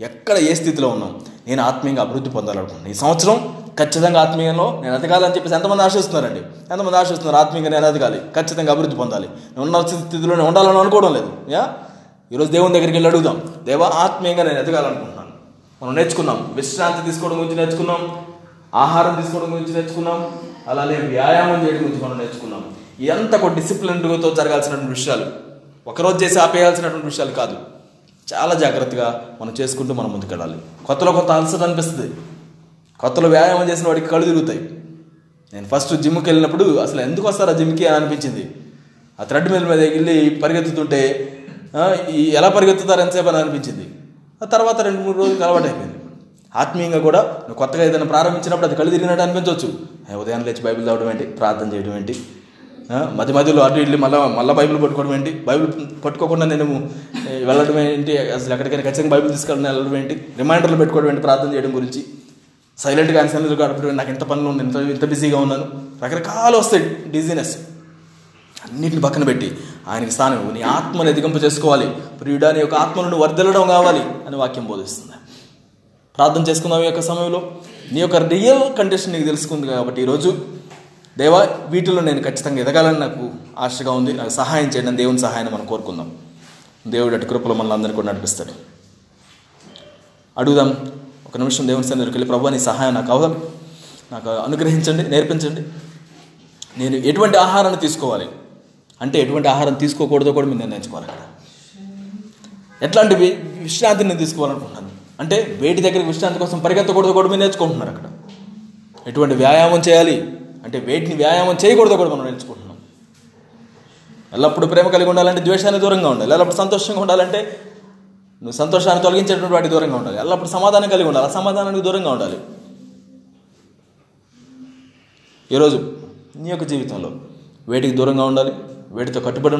ఎక్కడ ఏ స్థితిలో ఉన్నాం? నేను ఆత్మీయంగా అభివృద్ధి పొందాలనుకుంటున్నాను. ఈ సంవత్సరం ఖచ్చితంగా ఆత్మీయంలో నేను ఎదగాలని చెప్పేసి ఎంతమంది ఆశిస్తున్నారండి? ఎంతమంది ఆశిస్తున్నారు? ఆత్మీయంగా నేను ఎదగాలి. ఖచ్చితంగా అభివృద్ధి పొందాలి. నేను ఉన్న స్థితిలోనే ఉండాలని అనుకోవడం లేదు. యా? ఈరోజు దేవుని దగ్గరికి వెళ్ళి అడుగుదాం. దేవా ఆత్మీయంగా నేను ఎదగాలనుకుంటున్నాను. మనం నేర్చుకున్నాం. విశ్రాంతి తీసుకోవడం గురించి నేర్చుకున్నాం. ఆహారం తీసుకోవడం గురించి నేర్చుకున్నాం. అలానే వ్యాయామం చేయడం గురించి మనం నేర్చుకున్నాం. ఎంత ఒక డిసిప్లిన్తో జరగాల్సినటువంటి విషయాలు? ఒకరోజు చేసి ఆపేయాల్సినటువంటి విషయాలు కాదు. చాలా జాగ్రత్తగా మనం చేసుకుంటూ మనం ముందుకెళ్ళాలి. కొత్తలో కొత్త అలసట అనిపిస్తుంది. కొత్తలో వ్యాయామం చేసిన వాడికి కళ్ళు తిరుగుతాయి. నేను ఫస్ట్ జిమ్కి వెళ్ళినప్పుడు అసలు ఎందుకు వస్తారు ఆ జిమ్కి అని అనిపించింది. ఆ థ్రెడ్ మిల్ మీద వెళ్ళి పరిగెత్తుతుంటే ఈ ఎలా పరిగెత్తుతారు ఎంతసేపు అని అనిపించింది. ఆ తర్వాత రెండు మూడు రోజులు అలవాటు అయిపోయింది. ఆత్మీయంగా కూడా నువ్వు కొత్తగా ఏదైనా ప్రారంభించినప్పుడు అది కళ్ళు తిరిగినట్టు అనిపించవచ్చు. ఉదయాన్నే ఉదయం లేచి బైబిల్ చదవడం ఏంటి? ప్రార్థన చేయడం ఏంటి? మధ్య మధ్యలో అటు ఇల్లు మళ్ళీ మళ్ళీ బైబిల్ పట్టుకోవడం ఏంటి? బైబిల్ పట్టుకోకుండా నేను వెళ్ళడం ఏంటి? అసలు ఎక్కడికైనా ఖచ్చితంగా బైబిల్ తీసుకెళ్ళడం వెళ్ళడం ఏంటి? రిమైండర్లు పెట్టుకోవడం ఏంటి ప్రార్థన చేయడం గురించి? సైలెంట్గా ఆయన సన్నిధిలో గడపడం నాకు ఇంత పనులు ఇంత ఇంత బిజీగా ఉన్నాను? రకరకాలు వస్తాయి డిజీనెస్. అన్నిటిని పక్కన పెట్టి ఆయనకి స్థానం నీ ఆత్మను ఎదిగింపు చేసుకోవాలి. ప్రియుడా నీ యొక్క ఆత్మను నువ్వు వర్దలడం కావాలి అని వాక్యం బోధిస్తుంది. ప్రార్థన చేసుకుందాం ఈ యొక్క సమయంలో. నీ యొక్క రియల్ కండిషన్ నీకు తెలుసుకుంది కాబట్టి ఈరోజు దేవా వీటిలో నేను ఖచ్చితంగా ఎదగాలని నాకు ఆశగా ఉంది. నాకు సహాయం చేయండి దేవుని సహాయాన్ని మనం కోరుకుందాం. దేవుడు అటు కృపలో మనల్ని అందరికీ కూడా నడిపిస్తాడు. అడుగుదాం ఒక నిమిషం దేవుని సన్నిధికి వెళ్ళి ప్రభు నీ సహాయం నాకు అవదాం నాకు అనుగ్రహించండి నేర్పించండి. నేను ఎటువంటి ఆహారాన్ని తీసుకోవాలి? అంటే ఎటువంటి ఆహారం తీసుకోకూడదో కూడా మీరు నిర్ణయించుకోవాలి అక్కడ ఎట్లాంటి విశ్రాంతిని నేను తీసుకోవాలనుకుంటున్నాను. అంటే వేటి దగ్గరికి విశ్రాంతి కోసం పరిగెత్తకూడదు కూడా మీరు నేర్చుకుంటున్నారు అక్కడ. ఎటువంటి వ్యాయామం చేయాలి? అంటే వేటిని వ్యాయామం చేయకూడదు కూడా మనం నేర్చుకుంటున్నాం. ఎల్లప్పుడు ప్రేమ కలిగి ఉండాలంటే ద్వేషాన్ని దూరంగా ఉండాలి. ఎల్లప్పుడు సంతోషంగా ఉండాలంటే నువ్వు సంతోషాన్ని తొలగించేటువంటి వాటి దూరంగా ఉండాలి. ఎల్లప్పుడు సమాధానం కలిగి ఉండాలి. అసమాధానానికి దూరంగా ఉండాలి. ఈరోజు నీ యొక్క జీవితంలో వేటికి దూరంగా ఉండాలి? వేటితో కట్టుబడి